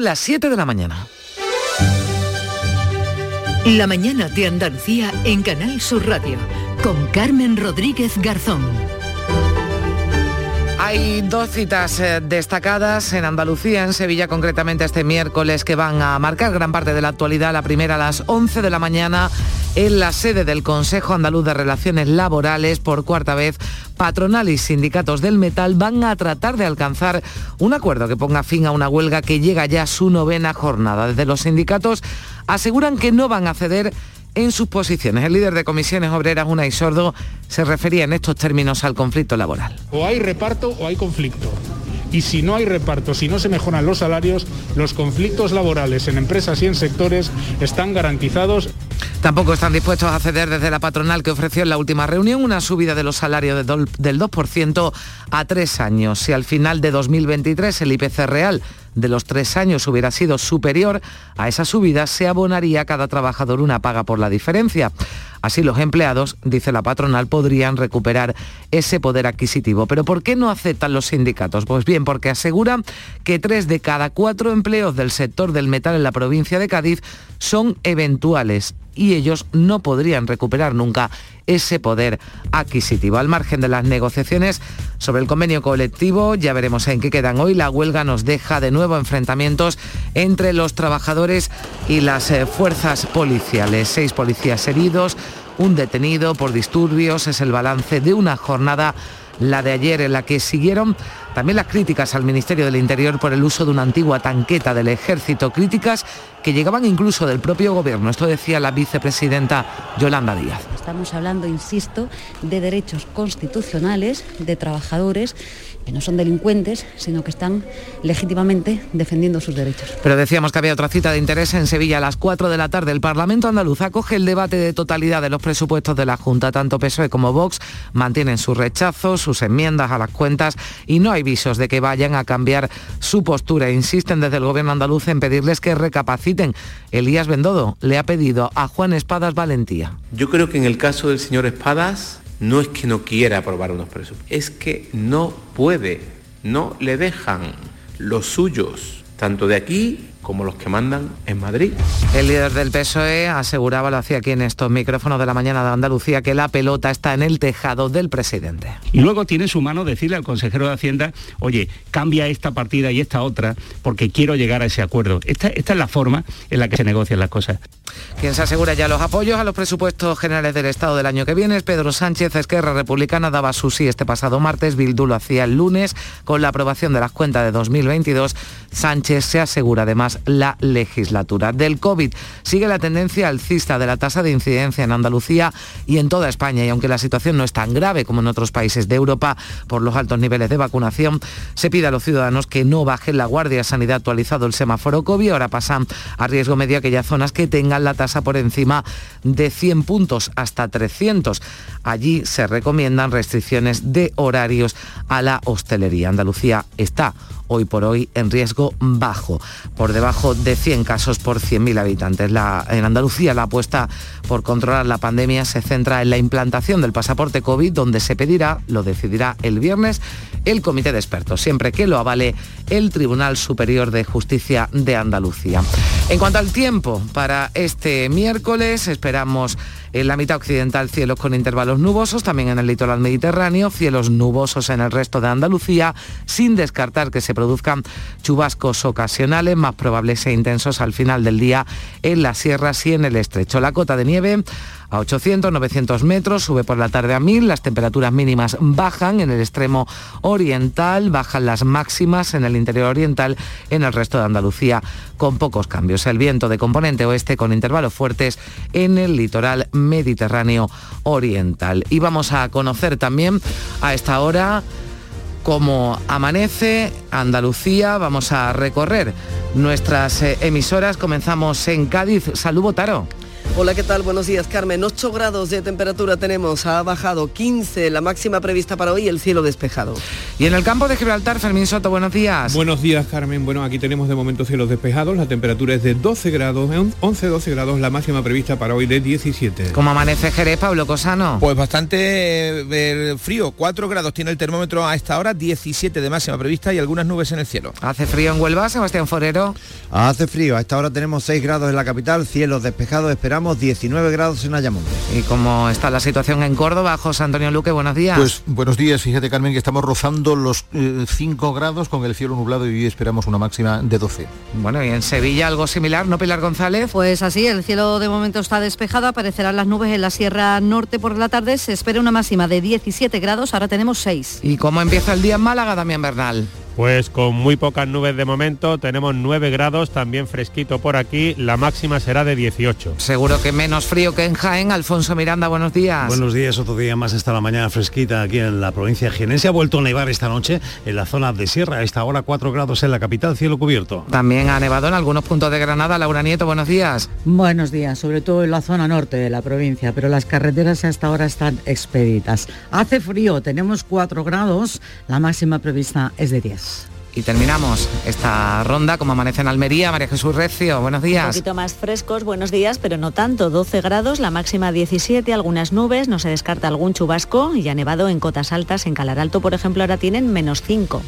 Las 7 de la mañana. La mañana de Andalucía en Canal Sur Radio con Carmen Rodríguez Garzón. Hay dos citas eh, destacadas en Andalucía, en Sevilla concretamente este miércoles, que van a marcar gran parte de la actualidad. La primera a las 11 de la mañana en la sede del Consejo Andaluz de Relaciones Laborales. Por cuarta vez, patronal y sindicatos del metal van a tratar de alcanzar un acuerdo que ponga fin a una huelga que llega ya a su novena jornada. Desde los sindicatos aseguran que no van a ceder en sus posiciones. El líder de comisiones obreras, Unai Sordo, se refería en estos términos al conflicto laboral. O hay reparto o hay conflicto. Y si no hay reparto, si no se mejoran los salarios, los conflictos laborales en empresas y en sectores están garantizados. Tampoco están dispuestos a ceder desde la patronal que ofreció en la última reunión una subida de los salarios del 2% a tres años. Si al final de 2023 el IPC real de los tres años hubiera sido superior a esa subida, se abonaría a cada trabajador una paga por la diferencia. Así los empleados, dice la patronal, podrían recuperar ese poder adquisitivo. ¿Pero por qué no aceptan los sindicatos? Pues bien, porque aseguran que tres de cada cuatro empleos del sector del metal en la provincia de Cádiz son eventuales y ellos no podrían recuperar nunca ese poder adquisitivo. Al margen de las negociaciones sobre el convenio colectivo, ya veremos en qué quedan hoy. La huelga nos deja de nuevo enfrentamientos entre los trabajadores y las eh, fuerzas policiales. Seis policías heridos, un detenido por disturbios. Es el balance de una jornada la de ayer en la que siguieron también las críticas al Ministerio del Interior por el uso de una antigua tanqueta del ejército, críticas que llegaban incluso del propio gobierno. Esto decía la vicepresidenta Yolanda Díaz. Estamos hablando, insisto, de derechos constitucionales de trabajadores que no son delincuentes, sino que están legítimamente defendiendo sus derechos. Pero decíamos que había otra cita de interés en Sevilla a las 4 de la tarde. El Parlamento andaluz acoge el debate de totalidad de los presupuestos de la Junta. Tanto PSOE como Vox mantienen su rechazo, sus enmiendas a las cuentas y no hay visos de que vayan a cambiar su postura. Insisten desde el gobierno andaluz en pedirles que recapaciten. Elías Bendodo le ha pedido a Juan Espadas valentía. Yo creo que en el caso del señor Espadas no es que no quiera aprobar unos presupuestos, es que no puede, no le dejan los suyos, tanto de aquí como los que mandan en Madrid. El líder del PSOE aseguraba, lo hacía aquí en estos micrófonos de la mañana de Andalucía, que la pelota está en el tejado del presidente. Y luego tiene su mano decirle al consejero de Hacienda, oye, cambia esta partida y esta otra, porque quiero llegar a ese acuerdo. Esta, esta es la forma en la que se negocian las cosas. Quien se asegura ya los apoyos a los presupuestos generales del Estado del año que viene es Pedro Sánchez. Esquerra Republicana daba su sí este pasado martes, Bildu lo hacía el lunes. Con la aprobación de las cuentas de 2022, Sánchez se asegura además la legislatura. Del COVID sigue la tendencia alcista de la tasa de incidencia en Andalucía y en toda España y aunque la situación no es tan grave como en otros países de Europa por los altos niveles de vacunación, se pide a los ciudadanos que no bajen la guardia. Sanidad actualizado el semáforo COVID, ahora pasan a riesgo medio aquellas zonas que tengan la tasa por encima de 100 puntos hasta 300. Allí se recomiendan restricciones de horarios a la hostelería. Andalucía está hoy por hoy en riesgo bajo, por debajo de 100 casos por 100.000 habitantes. en Andalucía la apuesta por controlar la pandemia se centra en la implantación del pasaporte COVID, donde se pedirá, lo decidirá el viernes, el comité de expertos, siempre que lo avale el Tribunal Superior de Justicia de Andalucía. En cuanto al tiempo, para este miércoles esperamos en la mitad occidental cielos con intervalos nubosos, también en el litoral mediterráneo, cielos nubosos en el resto de Andalucía, sin descartar que se produzcan chubascos ocasionales, más probables e intensos al final del día en las sierras y en el estrecho. La cota de nieve a 800, 900 metros, sube por la tarde a 1000, las temperaturas mínimas bajan en el extremo oriental, bajan las máximas en el interior oriental, en el resto de Andalucía con pocos cambios. El viento de componente oeste con intervalos fuertes en el litoral mediterráneo oriental. Y vamos a conocer también a esta hora cómo amanece Andalucía. Vamos a recorrer nuestras eh, emisoras. Comenzamos en Cádiz. Salud, Botaro. Hola, ¿qué tal? Buenos días, Carmen. 8 grados de temperatura tenemos, ha bajado 15 la máxima prevista para hoy, el cielo despejado. Y en el campo de Gibraltar, Fermín Soto, buenos días. Buenos días, Carmen. Bueno, aquí tenemos de momento cielos despejados, la temperatura es de 12 grados, 11-12 grados, la máxima prevista para hoy de 17. ¿Cómo amanece Jerez, Pablo Cosano? Pues bastante eh, frío, 4 grados tiene el termómetro a esta hora, 17 de máxima prevista y algunas nubes en el cielo. ¿Hace frío en Huelva, Sebastián Forero? Hace frío, a esta hora tenemos 6 grados en la capital, cielos despejados, esperamos 19 grados en Ayamonte. ¿Y cómo está la situación en Córdoba? José Antonio Luque, buenos días. Pues buenos días, fíjate Carmen que estamos rozando los 5 eh, grados con el cielo nublado y hoy esperamos una máxima de 12. Bueno, y en Sevilla algo similar, ¿no, Pilar González? Pues así, el cielo de momento está despejado, aparecerán las nubes en la Sierra Norte por la tarde, se espera una máxima de 17 grados, ahora tenemos 6. ¿Y cómo empieza el día en Málaga, Damián Bernal? Pues con muy pocas nubes de momento, tenemos 9 grados, también fresquito por aquí, la máxima será de 18. Seguro que menos frío que en Jaén. Alfonso Miranda, buenos días. Buenos días, otro día más está la mañana fresquita aquí en la provincia de Se Ha vuelto a nevar esta noche en la zona de Sierra, a esta hora 4 grados en la capital, cielo cubierto. También ha nevado en algunos puntos de Granada. Laura Nieto, buenos días. Buenos días, sobre todo en la zona norte de la provincia, pero las carreteras hasta ahora están expeditas. Hace frío, tenemos 4 grados, la máxima prevista es de 10. Y terminamos esta ronda como amanece en Almería. María Jesús Recio, buenos días. Un poquito más frescos, buenos días, pero no tanto. 12 grados, la máxima 17, algunas nubes, no se descarta algún chubasco y ha nevado en cotas altas. En Calar Alto, por ejemplo, ahora tienen menos 5.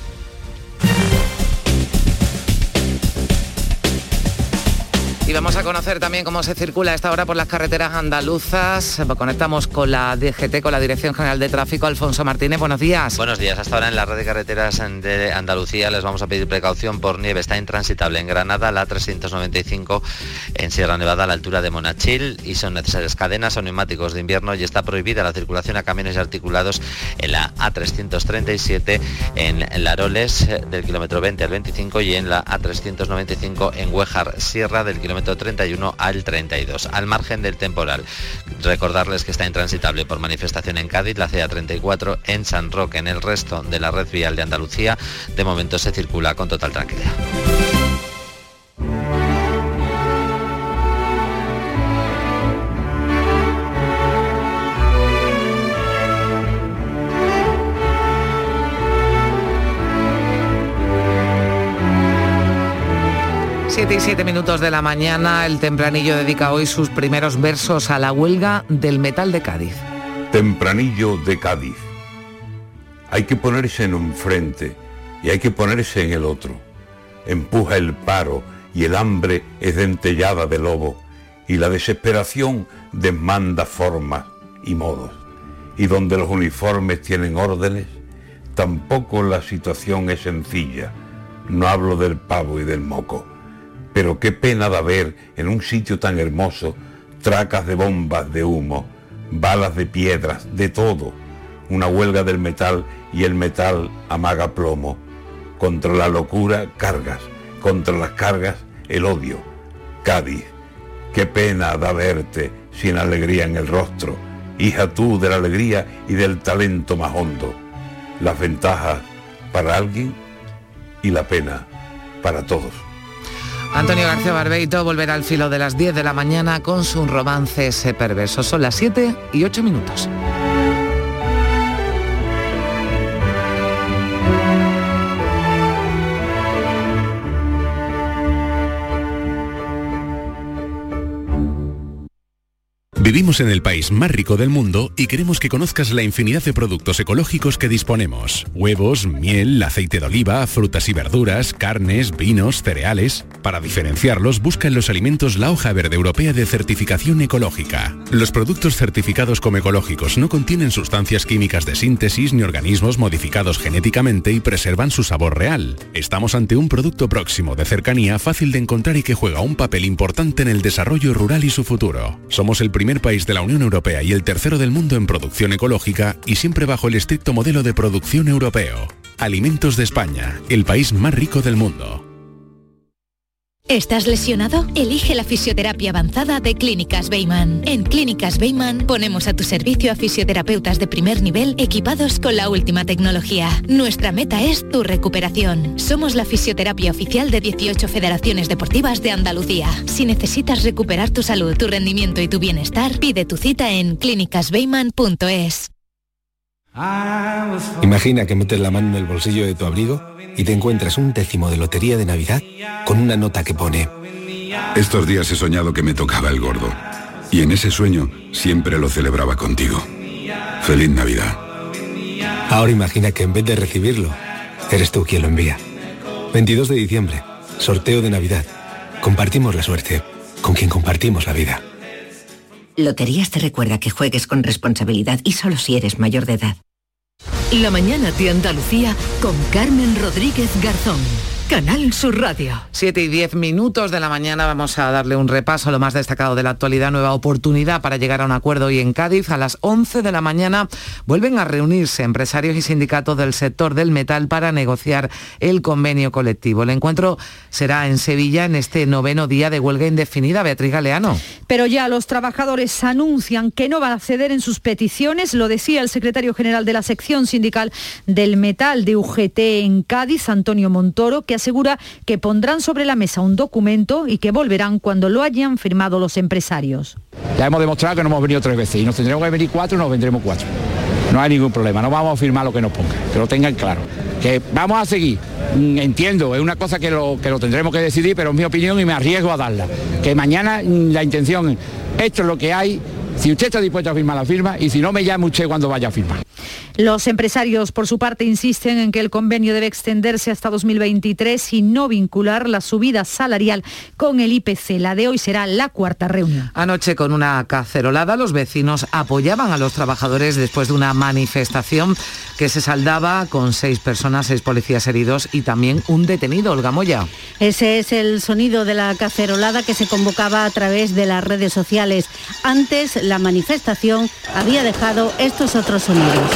Y vamos a conocer también cómo se circula a esta hora por las carreteras andaluzas. Conectamos con la DGT, con la Dirección General de Tráfico. Alfonso Martínez, buenos días. Buenos días. Hasta ahora en la red de carreteras de Andalucía les vamos a pedir precaución por nieve. Está intransitable en Granada, la 395 en Sierra Nevada a la altura de Monachil y son necesarias cadenas o neumáticos de invierno y está prohibida la circulación a camiones articulados en la A337 en Laroles del kilómetro 20 al 25 y en la A395 en Huejar Sierra del kilómetro 31 al 32. Al margen del temporal, recordarles que está intransitable por manifestación en Cádiz, la CA34 en San Roque, en el resto de la red vial de Andalucía, de momento se circula con total tranquilidad. 7 y 7 minutos de la mañana, el tempranillo dedica hoy sus primeros versos a la huelga del metal de Cádiz. Tempranillo de Cádiz. Hay que ponerse en un frente y hay que ponerse en el otro. Empuja el paro y el hambre es dentellada de lobo y la desesperación demanda formas y modos. Y donde los uniformes tienen órdenes, tampoco la situación es sencilla. No hablo del pavo y del moco pero qué pena da ver en un sitio tan hermoso tracas de bombas de humo, balas de piedras, de todo. Una huelga del metal y el metal amaga plomo. Contra la locura cargas, contra las cargas el odio. Cádiz, qué pena da verte sin alegría en el rostro, hija tú de la alegría y del talento más hondo. Las ventajas para alguien y la pena para todos. Antonio García Barbeito volverá al filo de las 10 de la mañana con su romance ese perverso. Son las 7 y 8 minutos. Vivimos en el país más rico del mundo y queremos que conozcas la infinidad de productos ecológicos que disponemos. Huevos, miel, aceite de oliva, frutas y verduras, carnes, vinos, cereales. Para diferenciarlos, busca en los alimentos la hoja verde europea de certificación ecológica. Los productos certificados como ecológicos no contienen sustancias químicas de síntesis ni organismos modificados genéticamente y preservan su sabor real. Estamos ante un producto próximo, de cercanía, fácil de encontrar y que juega un papel importante en el desarrollo rural y su futuro. Somos el primer país de la Unión Europea y el tercero del mundo en producción ecológica y siempre bajo el estricto modelo de producción europeo. Alimentos de España, el país más rico del mundo. ¿Estás lesionado? Elige la fisioterapia avanzada de Clínicas Beyman. En Clínicas Beyman ponemos a tu servicio a fisioterapeutas de primer nivel equipados con la última tecnología. Nuestra meta es tu recuperación. Somos la fisioterapia oficial de 18 federaciones deportivas de Andalucía. Si necesitas recuperar tu salud, tu rendimiento y tu bienestar, pide tu cita en clínicasbeyman.es. Imagina que metes la mano en el bolsillo de tu abrigo y te encuentras un décimo de lotería de Navidad con una nota que pone... Estos días he soñado que me tocaba el gordo. Y en ese sueño siempre lo celebraba contigo. Feliz Navidad. Ahora imagina que en vez de recibirlo, eres tú quien lo envía. 22 de diciembre, sorteo de Navidad. Compartimos la suerte con quien compartimos la vida. Loterías te recuerda que juegues con responsabilidad y solo si eres mayor de edad. La mañana de Andalucía con Carmen Rodríguez Garzón. Canal Sur Radio. 7 y 10 minutos de la mañana vamos a darle un repaso a lo más destacado de la actualidad. Nueva oportunidad para llegar a un acuerdo hoy en Cádiz. A las 11 de la mañana vuelven a reunirse empresarios y sindicatos del sector del metal para negociar el convenio colectivo. El encuentro será en Sevilla en este noveno día de huelga indefinida. Beatriz Galeano. Pero ya los trabajadores anuncian que no van a ceder en sus peticiones. Lo decía el secretario general de la sección sindical del metal de UGT en Cádiz, Antonio Montoro, que asegura que pondrán sobre la mesa un documento y que volverán cuando lo hayan firmado los empresarios. Ya hemos demostrado que no hemos venido tres veces y nos tendremos que venir cuatro, nos vendremos cuatro. No hay ningún problema, no vamos a firmar lo que nos ponga, que lo tengan claro. Que vamos a seguir, mm, entiendo, es una cosa que lo, que lo tendremos que decidir, pero es mi opinión y me arriesgo a darla. Que mañana mm, la intención, esto es lo que hay, si usted está dispuesto a firmar la firma y si no me llame usted cuando vaya a firmar. Los empresarios, por su parte, insisten en que el convenio debe extenderse hasta 2023 y no vincular la subida salarial con el IPC. La de hoy será la cuarta reunión. Anoche, con una cacerolada, los vecinos apoyaban a los trabajadores después de una manifestación que se saldaba con seis personas, seis policías heridos y también un detenido, Olga Moya. Ese es el sonido de la cacerolada que se convocaba a través de las redes sociales. Antes, la manifestación había dejado estos otros sonidos.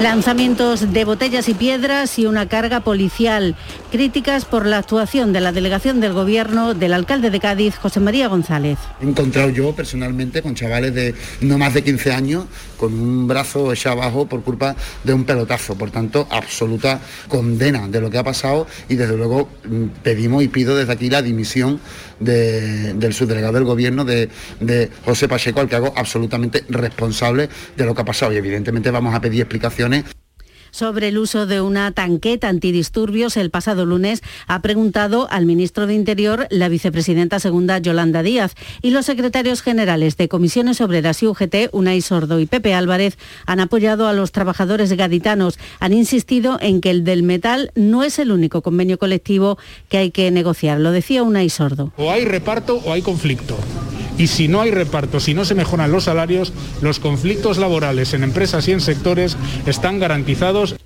Lanzamientos de botellas y piedras y una carga policial. Críticas por la actuación de la delegación del gobierno del alcalde de Cádiz, José María González. He encontrado yo personalmente con chavales de no más de 15 años con un brazo echado abajo por culpa de un pelotazo. Por tanto, absoluta condena de lo que ha pasado y desde luego mm, pedimos y pido desde aquí la dimisión de- del subdelegado del gobierno de, de José Pacheco, al que hago absolutamente responsable de lo que ha pasado. Y evidentemente vamos a pedir explicaciones Sobre el uso de una tanqueta antidisturbios, el pasado lunes ha preguntado al ministro de Interior la vicepresidenta segunda Yolanda Díaz y los secretarios generales de Comisiones Obreras y UGT, Unai Sordo y Pepe Álvarez, han apoyado a los trabajadores gaditanos. Han insistido en que el del metal no es el único convenio colectivo que hay que negociar. Lo decía Unai Sordo. O hay reparto o hay conflicto. Y si no hay reparto, si no se mejoran los salarios, los conflictos laborales en empresas y en sectores están garantizados.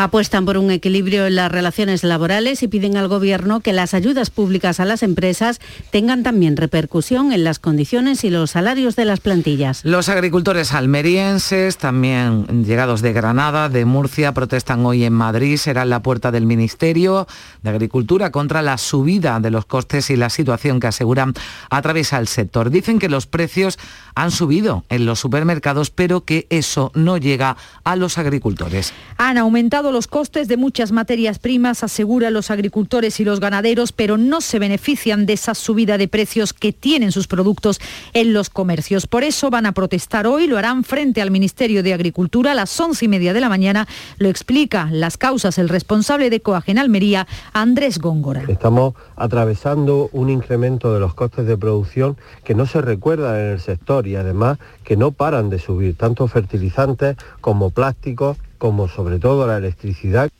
Apuestan por un equilibrio en las relaciones laborales y piden al Gobierno que las ayudas públicas a las empresas tengan también repercusión en las condiciones y los salarios de las plantillas. Los agricultores almerienses, también llegados de Granada, de Murcia, protestan hoy en Madrid. Será en la puerta del Ministerio de Agricultura contra la subida de los costes y la situación que aseguran atraviesa el sector. Dicen que los precios han subido en los supermercados, pero que eso no llega a los agricultores. Han aumentado los costes de muchas materias primas, aseguran los agricultores y los ganaderos, pero no se benefician de esa subida de precios que tienen sus productos en los comercios. Por eso van a protestar hoy, lo harán frente al Ministerio de Agricultura a las once y media de la mañana. Lo explica las causas el responsable de Coagen Almería, Andrés Góngora. Estamos atravesando un incremento de los costes de producción que no se recuerda en el sector y además que no paran de subir, tanto fertilizantes como plásticos, como sobre todo la electricidad.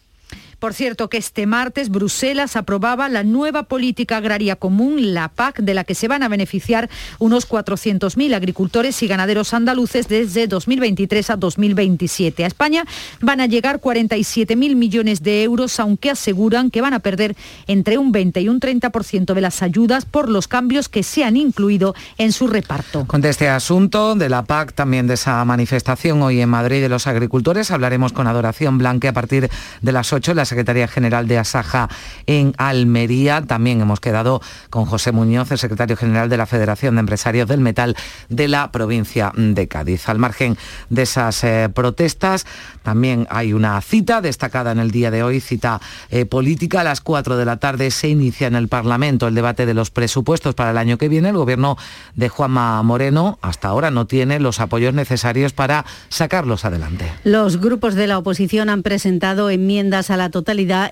Por cierto, que este martes Bruselas aprobaba la nueva política agraria común, la PAC, de la que se van a beneficiar unos 400.000 agricultores y ganaderos andaluces desde 2023 a 2027. A España van a llegar 47.000 millones de euros, aunque aseguran que van a perder entre un 20 y un 30% de las ayudas por los cambios que se han incluido en su reparto. Con este asunto de la PAC, también de esa manifestación hoy en Madrid de los agricultores, hablaremos con Adoración Blanque a partir de las 8 en la Secretaría General de Asaja en Almería. También hemos quedado con José Muñoz, el secretario general de la Federación de Empresarios del Metal de la provincia de Cádiz. Al margen de esas eh, protestas, también hay una cita destacada en el día de hoy, cita eh, política. A las 4 de la tarde se inicia en el Parlamento el debate de los presupuestos para el año que viene. El gobierno de Juanma Moreno hasta ahora no tiene los apoyos necesarios para sacarlos adelante. Los grupos de la oposición han presentado enmiendas a la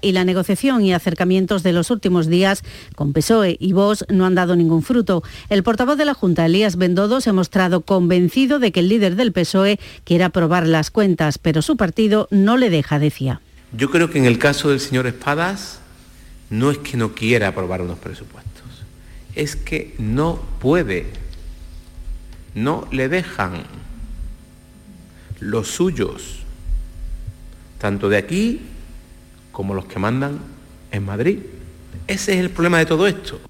y la negociación y acercamientos de los últimos días con PSOE y Vox no han dado ningún fruto. El portavoz de la Junta, Elías Bendodo, se ha mostrado convencido de que el líder del PSOE quiere aprobar las cuentas, pero su partido no le deja, decía. Yo creo que en el caso del señor Espadas no es que no quiera aprobar unos presupuestos, es que no puede, no le dejan los suyos, tanto de aquí como los que mandan en Madrid. Ese es el problema de todo esto.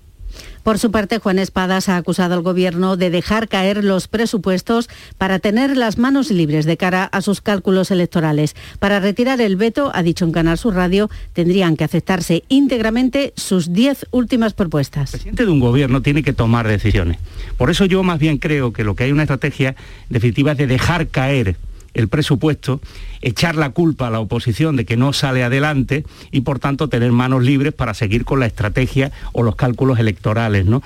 Por su parte, Juan Espadas ha acusado al Gobierno de dejar caer los presupuestos para tener las manos libres de cara a sus cálculos electorales. Para retirar el veto, ha dicho en Canal Sur Radio, tendrían que aceptarse íntegramente sus diez últimas propuestas. El presidente de un Gobierno tiene que tomar decisiones. Por eso yo más bien creo que lo que hay una estrategia definitiva es de dejar caer el presupuesto, echar la culpa a la oposición de que no sale adelante y por tanto tener manos libres para seguir con la estrategia o los cálculos electorales, ¿no?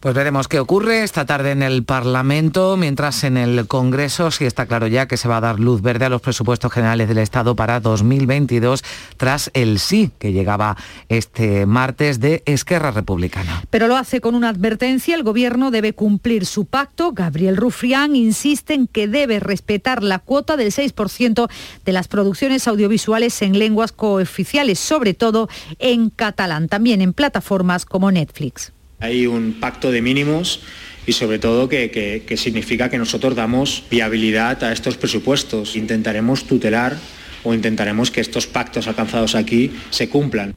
Pues veremos qué ocurre esta tarde en el Parlamento, mientras en el Congreso sí está claro ya que se va a dar luz verde a los presupuestos generales del Estado para 2022 tras el sí que llegaba este martes de Esquerra Republicana. Pero lo hace con una advertencia, el Gobierno debe cumplir su pacto. Gabriel Rufián insiste en que debe respetar la cuota del 6% de las producciones audiovisuales en lenguas cooficiales, sobre todo en catalán, también en plataformas como Netflix. Hay un pacto de mínimos y sobre todo que, que, que, significa que nosotros damos viabilidad a estos presupuestos. Intentaremos tutelar o intentaremos que estos pactos alcanzados aquí se cumplan.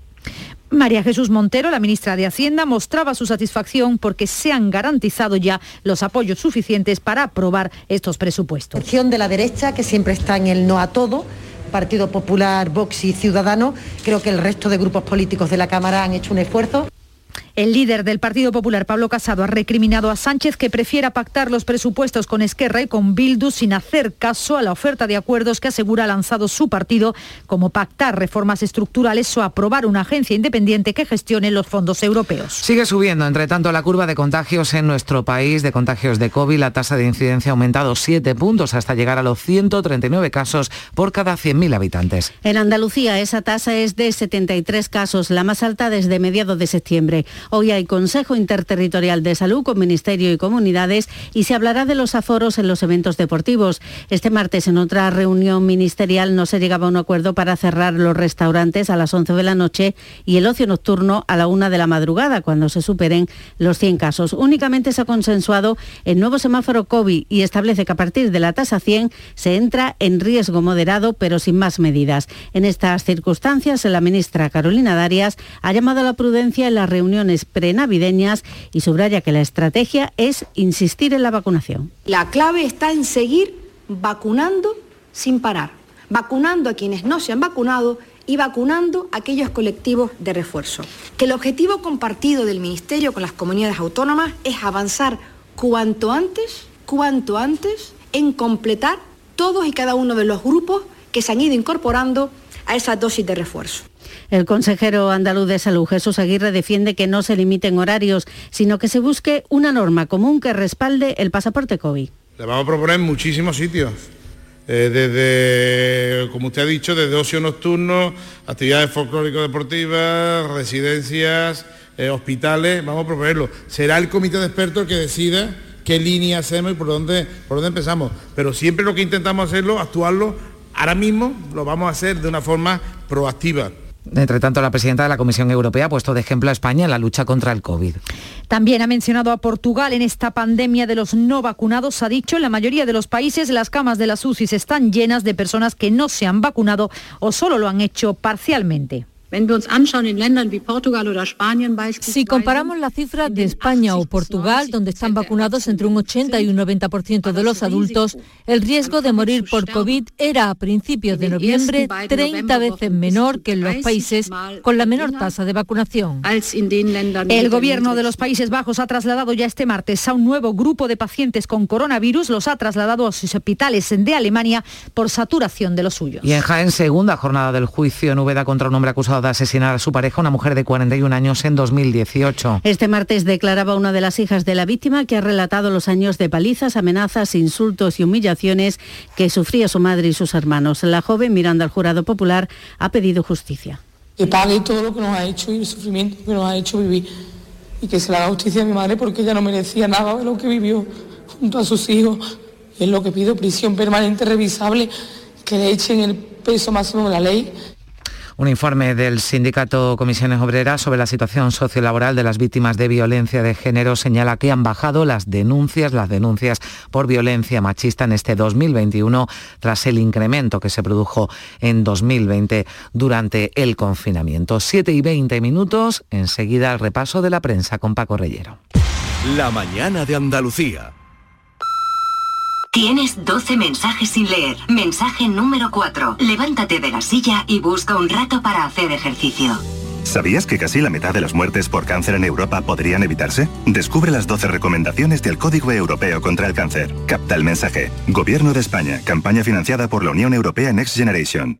María Jesús Montero, la ministra de Hacienda, mostraba su satisfacción porque se han garantizado ya los apoyos suficientes para aprobar estos presupuestos. La opción de la derecha, que siempre está en el no a todo, Partido Popular, Vox y Ciudadanos, creo que el resto de grupos políticos de la Cámara han hecho un esfuerzo. El líder del Partido Popular, Pablo Casado, ha recriminado a Sánchez que prefiera pactar los presupuestos con Esquerra y con Bildu sin hacer caso a la oferta de acuerdos que asegura ha lanzado su partido, como pactar reformas estructurales o aprobar una agencia independiente que gestione los fondos europeos. Sigue subiendo, entre tanto, la curva de contagios en nuestro país, de contagios de COVID. La tasa de incidencia ha aumentado 7 puntos hasta llegar a los 139 casos por cada 100.000 habitantes. En Andalucía esa tasa es de 73 casos, la más alta desde mediados de septiembre. Hoy hay Consejo Interterritorial de Salud con Ministerio y Comunidades y se hablará de los aforos en los eventos deportivos. Este martes en otra reunión ministerial no se llegaba a un acuerdo para cerrar los restaurantes a las 11 de la noche y el ocio nocturno a la 1 de la madrugada cuando se superen los 100 casos. Únicamente se ha consensuado el nuevo semáforo COVID y establece que a partir de la tasa 100 se entra en riesgo moderado pero sin más medidas. En estas circunstancias, la ministra Carolina Darias ha llamado a la prudencia en las reuniones prenavideñas y subraya que la estrategia es insistir en la vacunación. La clave está en seguir vacunando sin parar, vacunando a quienes no se han vacunado y vacunando aquellos colectivos de refuerzo. Que el objetivo compartido del Ministerio con las comunidades autónomas es avanzar cuanto antes, cuanto antes, en completar todos y cada uno de los grupos que se han ido incorporando a esa dosis de refuerzo. El consejero andaluz de salud, Jesús Aguirre, defiende que no se limiten horarios, sino que se busque una norma común que respalde el pasaporte COVID. Le vamos a proponer muchísimos sitios. Eh, desde, como usted ha dicho, desde ocio nocturno, actividades folclórico-deportivas, residencias, eh, hospitales, vamos a proponerlo. Será el comité de expertos el que decida qué línea hacemos y por dónde, por dónde empezamos. Pero siempre lo que intentamos hacerlo, actuarlo, ahora mismo lo vamos a hacer de una forma proactiva. Entre tanto, la presidenta de la Comisión Europea ha puesto de ejemplo a España en la lucha contra el COVID. También ha mencionado a Portugal en esta pandemia de los no vacunados. Ha dicho, en la mayoría de los países las camas de las UCIs están llenas de personas que no se han vacunado o solo lo han hecho parcialmente. Si comparamos la cifra de España o Portugal, donde están vacunados entre un 80 y un 90% de los adultos, el riesgo de morir por COVID era a principios de noviembre 30 veces menor que en los países con la menor tasa de vacunación. El gobierno de los Países Bajos ha trasladado ya este martes a un nuevo grupo de pacientes con coronavirus, los ha trasladado a sus hospitales de Alemania por saturación de los suyos. Y en Jaén, segunda jornada del juicio en Úbeda contra un hombre acusado de asesinar a su pareja, una mujer de 41 años en 2018. Este martes declaraba una de las hijas de la víctima que ha relatado los años de palizas, amenazas, insultos y humillaciones que sufría su madre y sus hermanos. La joven, mirando al jurado popular, ha pedido justicia. Que pague todo lo que nos ha hecho y el sufrimiento que nos ha hecho vivir. Y que se le haga justicia a mi madre porque ella no merecía nada de lo que vivió junto a sus hijos. Es lo que pido, prisión permanente revisable, que le echen el peso máximo de la ley un informe del sindicato Comisiones Obreras sobre la situación sociolaboral de las víctimas de violencia de género señala que han bajado las denuncias, las denuncias por violencia machista en este 2021 tras el incremento que se produjo en 2020 durante el confinamiento. 7 y 20 minutos, enseguida el repaso de la prensa con Paco Reyero. La mañana de Andalucía. Tienes 12 mensajes sin leer. Mensaje número 4. Levántate de la silla y busca un rato para hacer ejercicio. ¿Sabías que casi la mitad de las muertes por cáncer en Europa podrían evitarse? Descubre las 12 recomendaciones del Código Europeo contra el Cáncer. Capta el mensaje. Gobierno de España. Campaña financiada por la Unión Europea Next Generation.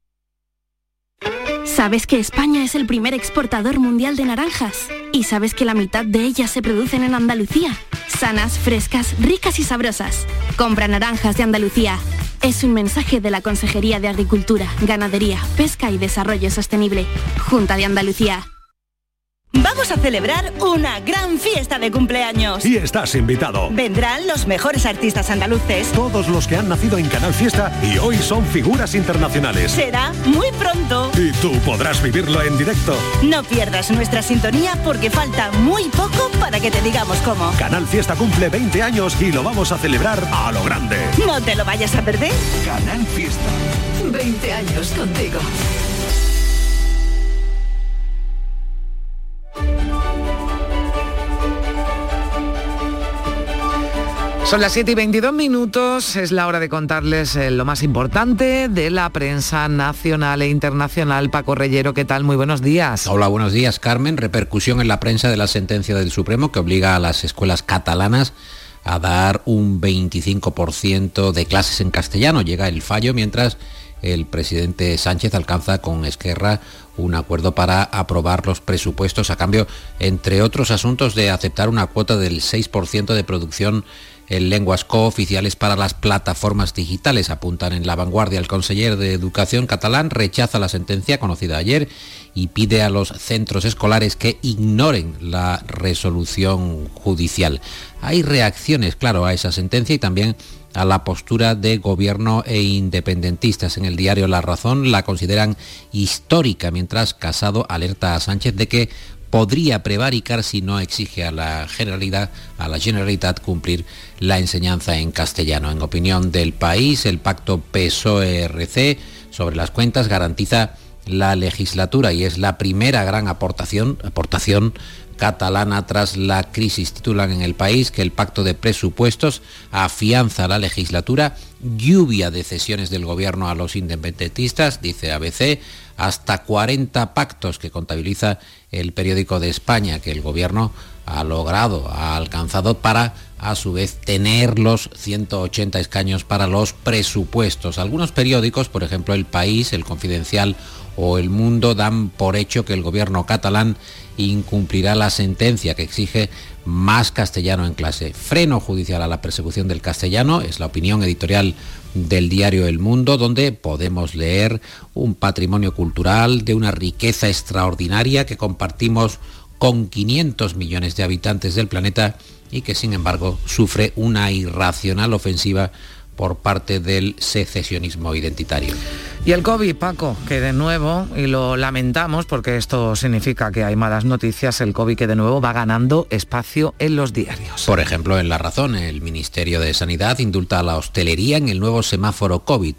¿Sabes que España es el primer exportador mundial de naranjas? ¿Y sabes que la mitad de ellas se producen en Andalucía? Sanas, frescas, ricas y sabrosas. Compra naranjas de Andalucía. Es un mensaje de la Consejería de Agricultura, Ganadería, Pesca y Desarrollo Sostenible. Junta de Andalucía. Vamos a celebrar una gran fiesta de cumpleaños. Y estás invitado. Vendrán los mejores artistas andaluces. Todos los que han nacido en Canal Fiesta y hoy son figuras internacionales. Será muy pronto. Y tú podrás vivirlo en directo. No pierdas nuestra sintonía porque falta muy poco para que te digamos cómo. Canal Fiesta cumple 20 años y lo vamos a celebrar a lo grande. No te lo vayas a perder. Canal Fiesta. 20 años contigo. Son las 7 y 22 minutos, es la hora de contarles eh, lo más importante de la prensa nacional e internacional. Paco Reyero, ¿qué tal? Muy buenos días. Hola, buenos días, Carmen. Repercusión en la prensa de la sentencia del Supremo que obliga a las escuelas catalanas a dar un 25% de clases en castellano. Llega el fallo mientras el presidente Sánchez alcanza con Esquerra un acuerdo para aprobar los presupuestos a cambio, entre otros asuntos, de aceptar una cuota del 6% de producción en lenguas cooficiales para las plataformas digitales. Apuntan en la vanguardia. El conseller de Educación catalán rechaza la sentencia conocida ayer y pide a los centros escolares que ignoren la resolución judicial. Hay reacciones, claro, a esa sentencia y también a la postura de gobierno e independentistas. En el diario La Razón la consideran histórica, mientras Casado alerta a Sánchez de que podría prevaricar si no exige a la Generalidad, a la Generalitat cumplir la enseñanza en castellano. En opinión del país, el pacto PSOE-RC sobre las cuentas garantiza la legislatura y es la primera gran aportación, catalana tras la crisis. Titulan en el país que el pacto de presupuestos afianza la legislatura, lluvia de cesiones del gobierno a los independentistas, dice ABC, hasta 40 pactos que contabiliza el periódico de España que el gobierno ha logrado, ha alcanzado para a su vez tener los 180 escaños para los presupuestos. Algunos periódicos, por ejemplo El País, El Confidencial o El Mundo, dan por hecho que el gobierno catalán incumplirá la sentencia que exige más castellano en clase. Freno judicial a la persecución del castellano es la opinión editorial del diario El Mundo, donde podemos leer un patrimonio cultural de una riqueza extraordinaria que compartimos con 500 millones de habitantes del planeta y que sin embargo sufre una irracional ofensiva por parte del secesionismo identitario. Y el COVID, Paco, que de nuevo, y lo lamentamos porque esto significa que hay malas noticias, el COVID que de nuevo va ganando espacio en los diarios. Por ejemplo, en La Razón, el Ministerio de Sanidad indulta a la hostelería en el nuevo semáforo COVID.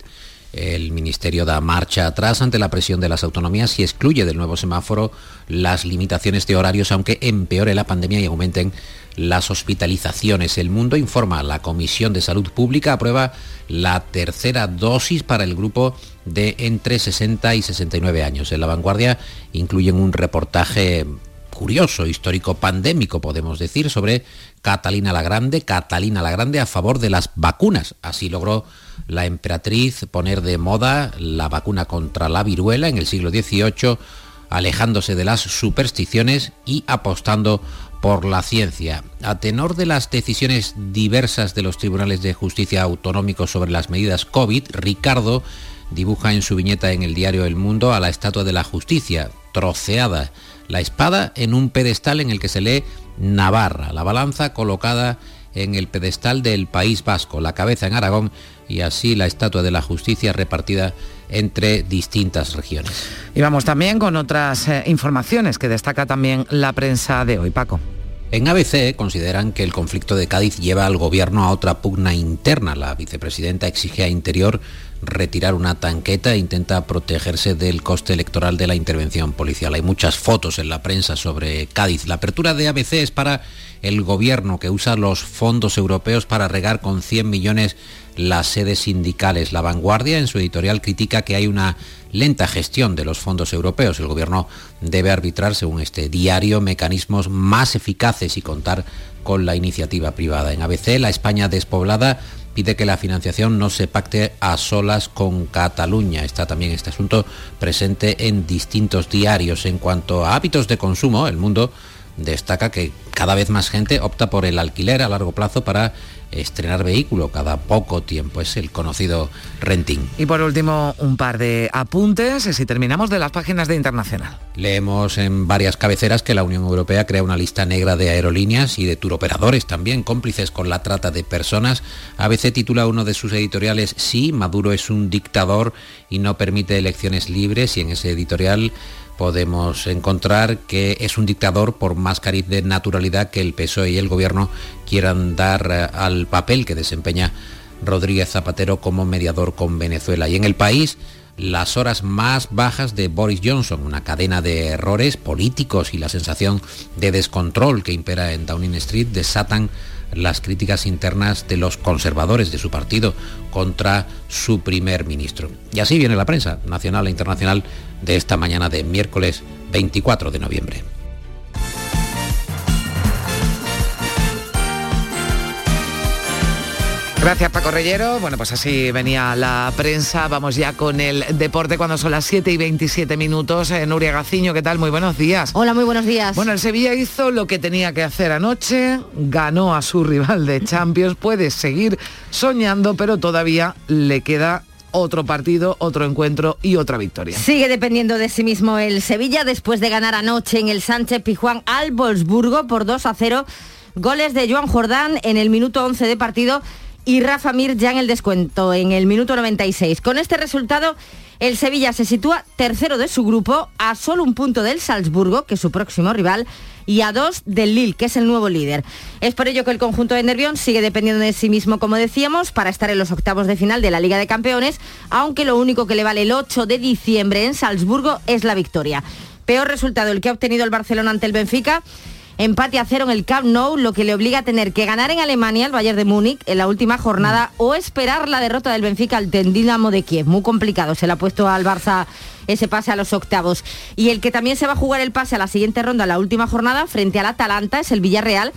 El Ministerio da marcha atrás ante la presión de las autonomías y excluye del nuevo semáforo las limitaciones de horarios, aunque empeore la pandemia y aumenten las hospitalizaciones. El Mundo informa, la Comisión de Salud Pública aprueba la tercera dosis para el grupo de entre 60 y 69 años. En la vanguardia incluyen un reportaje curioso, histórico, pandémico, podemos decir, sobre Catalina la Grande, Catalina la Grande a favor de las vacunas. Así logró la emperatriz poner de moda la vacuna contra la viruela en el siglo XVIII, alejándose de las supersticiones y apostando por la ciencia. A tenor de las decisiones diversas de los tribunales de justicia autonómicos sobre las medidas COVID, Ricardo dibuja en su viñeta en el diario El Mundo a la Estatua de la Justicia, troceada, la espada en un pedestal en el que se lee Navarra, la balanza colocada en el pedestal del País Vasco, la cabeza en Aragón y así la Estatua de la Justicia repartida entre distintas regiones. Y vamos también con otras eh, informaciones que destaca también la prensa de hoy, Paco. En ABC consideran que el conflicto de Cádiz lleva al gobierno a otra pugna interna. La vicepresidenta exige a Interior retirar una tanqueta e intenta protegerse del coste electoral de la intervención policial. Hay muchas fotos en la prensa sobre Cádiz. La apertura de ABC es para el gobierno que usa los fondos europeos para regar con 100 millones las sedes sindicales. La vanguardia en su editorial critica que hay una lenta gestión de los fondos europeos. El gobierno debe arbitrar, según este diario, mecanismos más eficaces y contar con la iniciativa privada. En ABC, la España despoblada pide que la financiación no se pacte a solas con Cataluña. Está también este asunto presente en distintos diarios. En cuanto a hábitos de consumo, el mundo destaca que cada vez más gente opta por el alquiler a largo plazo para estrenar vehículo cada poco tiempo. Es el conocido renting. Y por último, un par de apuntes, si terminamos de las páginas de Internacional. Leemos en varias cabeceras que la Unión Europea crea una lista negra de aerolíneas y de turoperadores también cómplices con la trata de personas. ABC titula uno de sus editoriales, Sí, Maduro es un dictador y no permite elecciones libres y en ese editorial podemos encontrar que es un dictador por más cariz de naturalidad que el PSOE y el gobierno quieran dar eh, al papel que desempeña Rodríguez Zapatero como mediador con Venezuela. Y en el país, las horas más bajas de Boris Johnson, una cadena de errores políticos y la sensación de descontrol que impera en Downing Street desatan las críticas internas de los conservadores de su partido contra su primer ministro. Y así viene la prensa nacional e internacional de esta mañana de miércoles 24 de noviembre. Gracias Paco Reyero. Bueno, pues así venía la prensa. Vamos ya con el deporte cuando son las 7 y 27 minutos. Eh, Nuria Gaciño, ¿qué tal? Muy buenos días. Hola, muy buenos días. Bueno, el Sevilla hizo lo que tenía que hacer anoche, ganó a su rival de Champions, puede seguir soñando, pero todavía le queda otro partido, otro encuentro y otra victoria. Sigue dependiendo de sí mismo el Sevilla después de ganar anoche en el Sánchez Pijuán al Wolfsburgo por 2 a 0. Goles de Joan Jordán en el minuto 11 de partido y Rafa Mir ya en el descuento, en el minuto 96. Con este resultado, el Sevilla se sitúa tercero de su grupo, a solo un punto del Salzburgo, que es su próximo rival, y a dos del Lille, que es el nuevo líder. Es por ello que el conjunto de Nervión sigue dependiendo de sí mismo, como decíamos, para estar en los octavos de final de la Liga de Campeones, aunque lo único que le vale el 8 de diciembre en Salzburgo es la victoria. Peor resultado el que ha obtenido el Barcelona ante el Benfica empate a cero en el Camp Nou, lo que le obliga a tener que ganar en Alemania el Bayern de Múnich en la última jornada mm. o esperar la derrota del Benfica al Dinamo de Kiev. Muy complicado, se le ha puesto al Barça ese pase a los octavos. Y el que también se va a jugar el pase a la siguiente ronda, la última jornada, frente al Atalanta, es el Villarreal,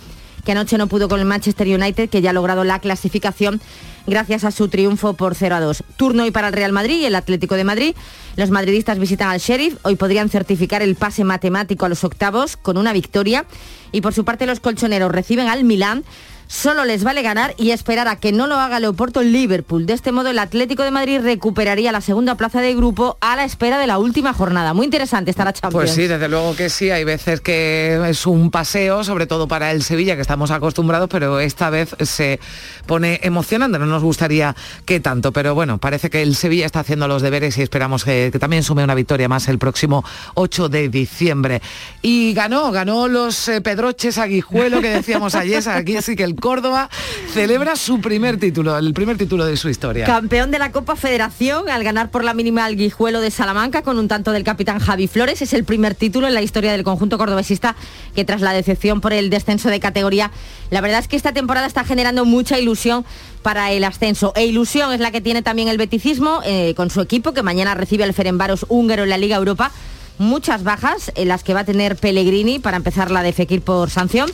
que anoche no pudo con el Manchester United, que ya ha logrado la clasificación gracias a su triunfo por 0 a 2. Turno hoy para el Real Madrid y el Atlético de Madrid. Los madridistas visitan al Sheriff. Hoy podrían certificar el pase matemático a los octavos con una victoria. Y por su parte los colchoneros reciben al Milán solo les vale ganar y esperar a que no lo haga Leoporto en Liverpool. De este modo, el Atlético de Madrid recuperaría la segunda plaza de grupo a la espera de la última jornada. Muy interesante estará Champions. Pues sí, desde luego que sí. Hay veces que es un paseo, sobre todo para el Sevilla, que estamos acostumbrados, pero esta vez se pone emocionante. No nos gustaría que tanto, pero bueno, parece que el Sevilla está haciendo los deberes y esperamos que, también sume una victoria más el próximo 8 de diciembre. Y ganó, ganó los eh, Pedroches Aguijuelo que decíamos ayer. Aquí sí que el Córdoba celebra su primer título, el primer título de su historia. Campeón de la Copa Federación al ganar por la mínima al Guijuelo de Salamanca con un tanto del capitán Javi Flores. Es el primer título en la historia del conjunto cordobesista que tras la decepción por el descenso de categoría, la verdad es que esta temporada está generando mucha ilusión para el ascenso. E ilusión es la que tiene también el beticismo eh, con su equipo que mañana recibe al Ferenbaros húngaro en la Liga Europa muchas bajas en las que va a tener Pellegrini para empezar la de Fekir por sanción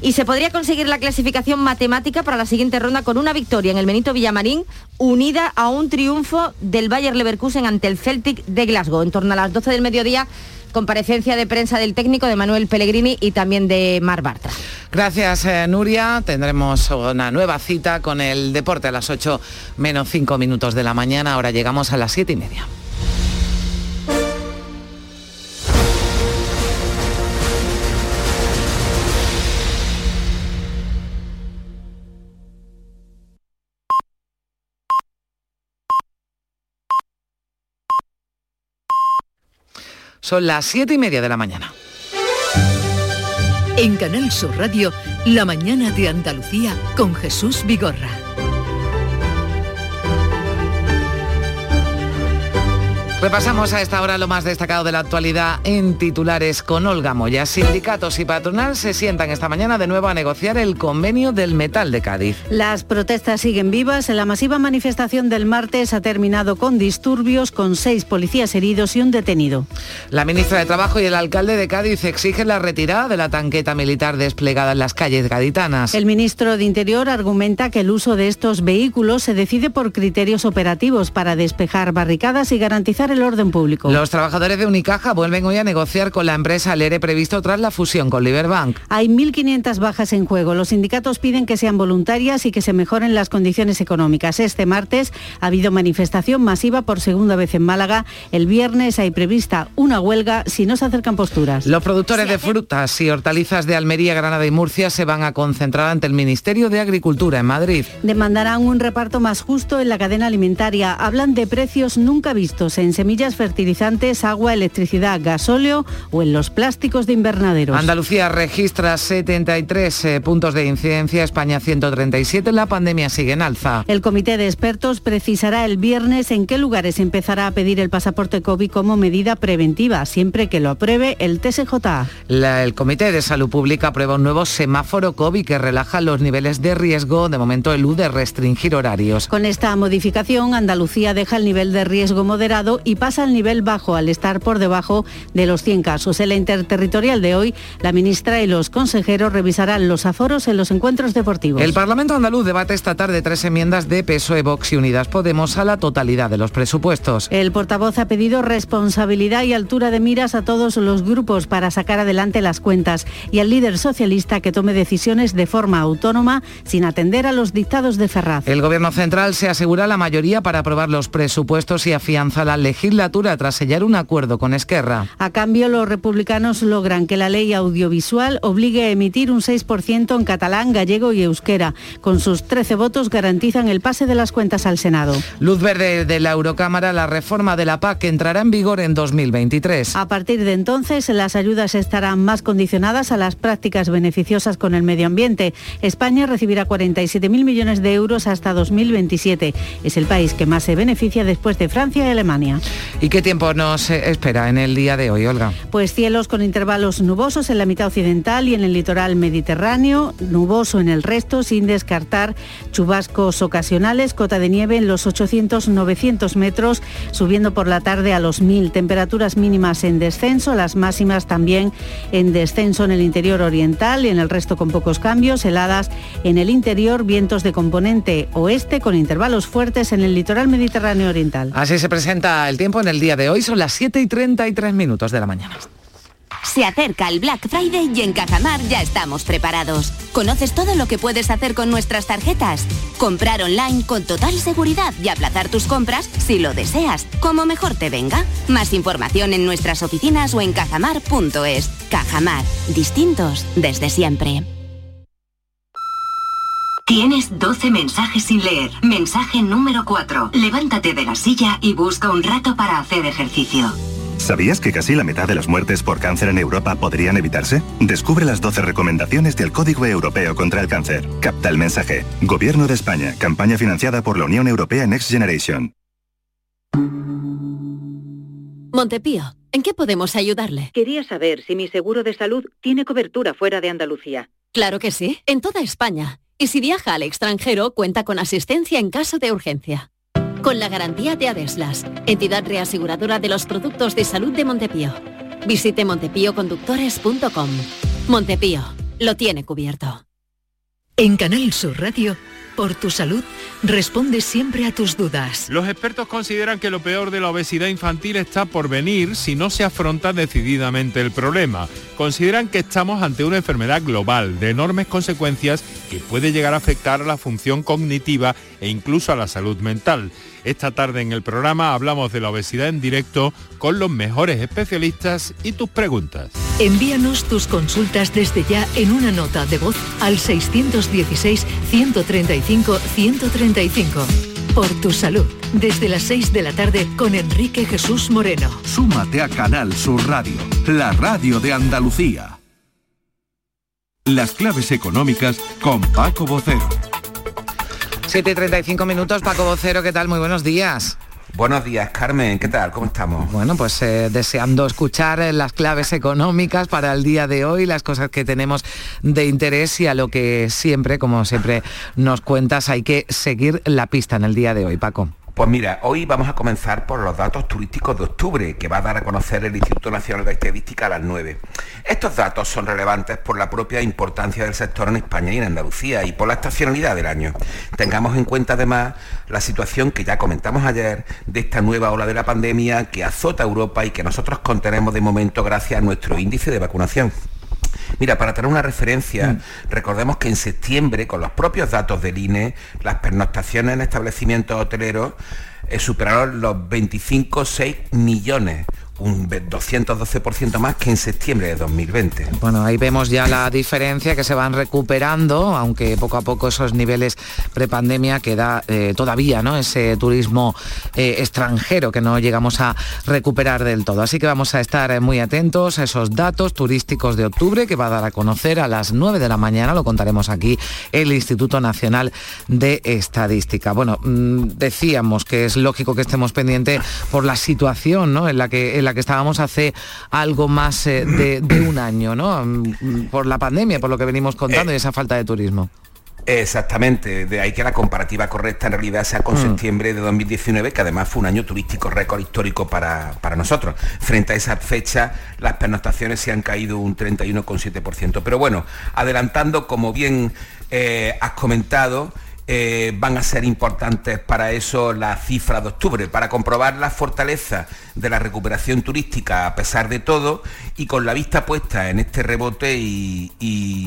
y se podría conseguir la clasificación matemática para la siguiente ronda con una victoria en el Benito Villamarín unida a un triunfo del Bayer Leverkusen ante el Celtic de Glasgow en torno a las 12 del mediodía comparecencia de prensa del técnico de Manuel Pellegrini y también de Mar Bartra. Gracias, eh, Nuria. Tendremos una nueva cita con el deporte a las 8 menos 5 minutos de la mañana. Ahora llegamos a las 7 y media. Son las siete y media de la mañana. En Canal Sur Radio, La mañana de Andalucía con Jesús Vigorra. Repasamos a esta hora lo más destacado de la actualidad en titulares con Olga Moya. Sindicatos y patronal se sientan esta mañana de nuevo a negociar el convenio del metal de Cádiz. Las protestas siguen vivas. La masiva manifestación del martes ha terminado con disturbios, con seis policías heridos y un detenido. La ministra de Trabajo y el alcalde de Cádiz exigen la retirada de la tanqueta militar desplegada en las calles gaditanas. El ministro de Interior argumenta que el uso de estos vehículos se decide por criterios operativos para despejar barricadas y garantizar el orden público. Los trabajadores de Unicaja vuelven hoy a negociar con la empresa Lere previsto tras la fusión con Liberbank. Hay 1.500 bajas en juego. Los sindicatos piden que sean voluntarias y que se mejoren las condiciones económicas. Este martes ha habido manifestación masiva por segunda vez en Málaga. El viernes hay prevista una huelga si no se acercan posturas. Los productores de frutas y hortalizas de Almería, Granada y Murcia se van a concentrar ante el Ministerio de Agricultura en Madrid. Demandarán un reparto más justo en la cadena alimentaria. Hablan de precios nunca vistos en semillas, fertilizantes, agua, electricidad, gasóleo o en los plásticos de invernaderos. Andalucía registra 73 eh, puntos de incidencia, España 137, la pandemia sigue en alza. El comité de expertos precisará el viernes en qué lugares empezará a pedir el pasaporte COVID como medida preventiva, siempre que lo apruebe el TSJ. el Comité de Salud Pública aprueba un nuevo semáforo COVID que relaja los niveles de riesgo, de momento elude restringir horarios. Con esta modificación, Andalucía deja el nivel de riesgo moderado y pasa al nivel bajo al estar por debajo de los 100 casos. En la interterritorial de hoy, la ministra y los consejeros revisarán los aforos en los encuentros deportivos. El Parlamento andaluz debate esta tarde tres enmiendas de PSOE, Vox y Unidas Podemos a la totalidad de los presupuestos. El portavoz ha pedido responsabilidad y altura de miras a todos los grupos para sacar adelante las cuentas y al líder socialista que tome decisiones de forma autónoma sin atender a los dictados de Ferraz. El Gobierno central se asegura la mayoría para aprobar los presupuestos y afianza la legislatura tras sellar un acuerdo con Esquerra. A cambio, los republicanos logran que la ley audiovisual obligue a emitir un 6% en catalán, gallego y euskera. Con sus 13 votos garantizan el pase de las cuentas al Senado. Luz verde de la Eurocámara, la reforma de la PAC entrará en vigor en 2023. A partir de entonces, las ayudas estarán más condicionadas a las prácticas beneficiosas con el medio ambiente. España recibirá 47.000 millones de euros hasta 2027. Es el país que más se beneficia después de Francia y Alemania. ¿Y qué tiempo nos espera en el día de hoy, Olga? Pues cielos con intervalos nubosos en la mitad occidental y en el litoral mediterráneo, nuboso en el resto, sin descartar chubascos ocasionales, cota de nieve en los 800-900 metros, subiendo por la tarde a los 1000. Temperaturas mínimas en descenso, las máximas también en descenso en el interior oriental y en el resto con pocos cambios, heladas en el interior, vientos de componente oeste con intervalos fuertes en el litoral mediterráneo oriental. Así se presenta el tiempo en el día de hoy, son las 7 y 33 minutos de la mañana. Se acerca el Black Friday y en Cajamar ya estamos preparados. ¿Conoces todo lo que puedes hacer con nuestras tarjetas? Comprar online con total seguridad y aplazar tus compras si lo deseas, como mejor te venga. Más información en nuestras oficinas o en cajamar.es. Cajamar, distintos desde siempre. Tienes 12 mensajes sin leer. Mensaje número 4. Levántate de la silla y busca un rato para hacer ejercicio. ¿Sabías que casi la mitad de las muertes por cáncer en Europa podrían evitarse? Descubre las 12 recomendaciones del Código Europeo contra el Cáncer. Capta el mensaje. Gobierno de España. Campaña financiada por la Unión Europea Next Generation. Montepío, ¿en qué podemos ayudarle? Quería saber si mi seguro de salud tiene cobertura fuera de Andalucía. Claro que sí, en toda España. Y si viaja al extranjero, cuenta con asistencia en caso de urgencia. Con la garantía de Adeslas, entidad reaseguradora de los productos de salud de Montepío. Visite montepíoconductores.com. Montepío, lo tiene cubierto. En Canal Sur Radio, por tu salud, responde siempre a tus dudas. Los expertos consideran que lo peor de la obesidad infantil está por venir si no se afronta decididamente el problema. Consideran que estamos ante una enfermedad global de enormes consecuencias que puede llegar a afectar a la función cognitiva e incluso a la salud mental. Esta tarde en el programa hablamos de la obesidad en directo con los mejores especialistas y tus preguntas. Envíanos tus consultas desde ya en una nota de voz al 616-135-135. Por tu salud, desde las 6 de la tarde con Enrique Jesús Moreno. Súmate a Canal Sur Radio, la radio de Andalucía. Las claves económicas con Paco Bocero. 7 y 35 minutos, Paco Vocero, ¿qué tal? Muy buenos días. Buenos días, Carmen, ¿qué tal? ¿Cómo estamos? Bueno, pues eh, deseando escuchar eh, las claves económicas para el día de hoy, las cosas que tenemos de interés y a lo que siempre, como siempre nos cuentas, hay que seguir la pista en el día de hoy, Paco. Pues mira, hoy vamos a comenzar por los datos turísticos de octubre, que va a dar a conocer el Instituto Nacional de Estadística a las 9. Estos datos son relevantes por la propia importancia del sector en España y en Andalucía y por la estacionalidad del año. Tengamos en cuenta además la situación que ya comentamos ayer de esta nueva ola de la pandemia que azota Europa y que nosotros contenemos de momento gracias a nuestro índice de vacunación. Mira, para tener una referencia, mm. recordemos que en septiembre, con los propios datos del INE, las pernoctaciones en establecimientos hoteleros eh, superaron los 25,6 millones un 212% más que en septiembre de 2020. Bueno, ahí vemos ya la diferencia que se van recuperando, aunque poco a poco esos niveles prepandemia queda eh, todavía, ¿no? Ese turismo eh, extranjero que no llegamos a recuperar del todo. Así que vamos a estar muy atentos a esos datos turísticos de octubre que va a dar a conocer a las 9 de la mañana, lo contaremos aquí, el Instituto Nacional de Estadística. Bueno, mm, decíamos que es lógico que estemos pendientes por la situación ¿no? en la que la que estábamos hace algo más eh, de, un año, ¿no? Por la pandemia, por lo que venimos contando y esa falta de turismo. Exactamente, de ahí que la comparativa correcta en realidad sea con mm. septiembre de 2019, que además fue un año turístico récord histórico para, nosotros. Frente a esa fecha, las pernoctaciones se han caído un 31,7%. Pero bueno, adelantando, como bien eh, has comentado, eh, van a ser importantes para eso las cifras de octubre, para comprobar la fortaleza de la recuperación turística a pesar de todo y con la vista puesta en este rebote y,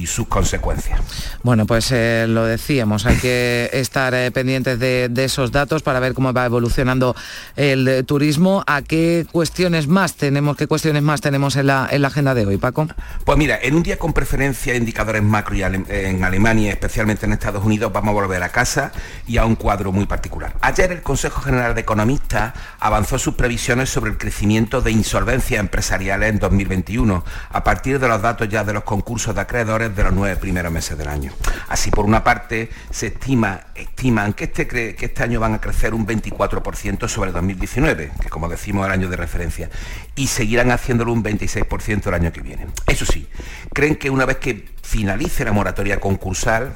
sus consecuencias. Bueno, pues eh, lo decíamos, hay que estar eh, pendientes de, esos datos para ver cómo va evolucionando el turismo. ¿A qué cuestiones más tenemos, qué cuestiones más tenemos en la, agenda de hoy, Paco? Pues mira, en un día con preferencia a indicadores macro y en Alemania, especialmente en Estados Unidos, vamos a volver a casa y a un cuadro muy particular. Ayer el Consejo General de Economistas avanzó sus previsiones sobre el crecimiento de insolvencias empresariales en 2021, a partir de los datos ya de los concursos de acreedores de los nueve primeros meses del año. Así, por una parte, se estima, estiman que este, que este año van a crecer un 24% sobre 2019, que como decimos el año de referencia, y seguirán haciéndolo un 26% el año que viene. Eso sí, creen que una vez que finalice la moratoria concursal,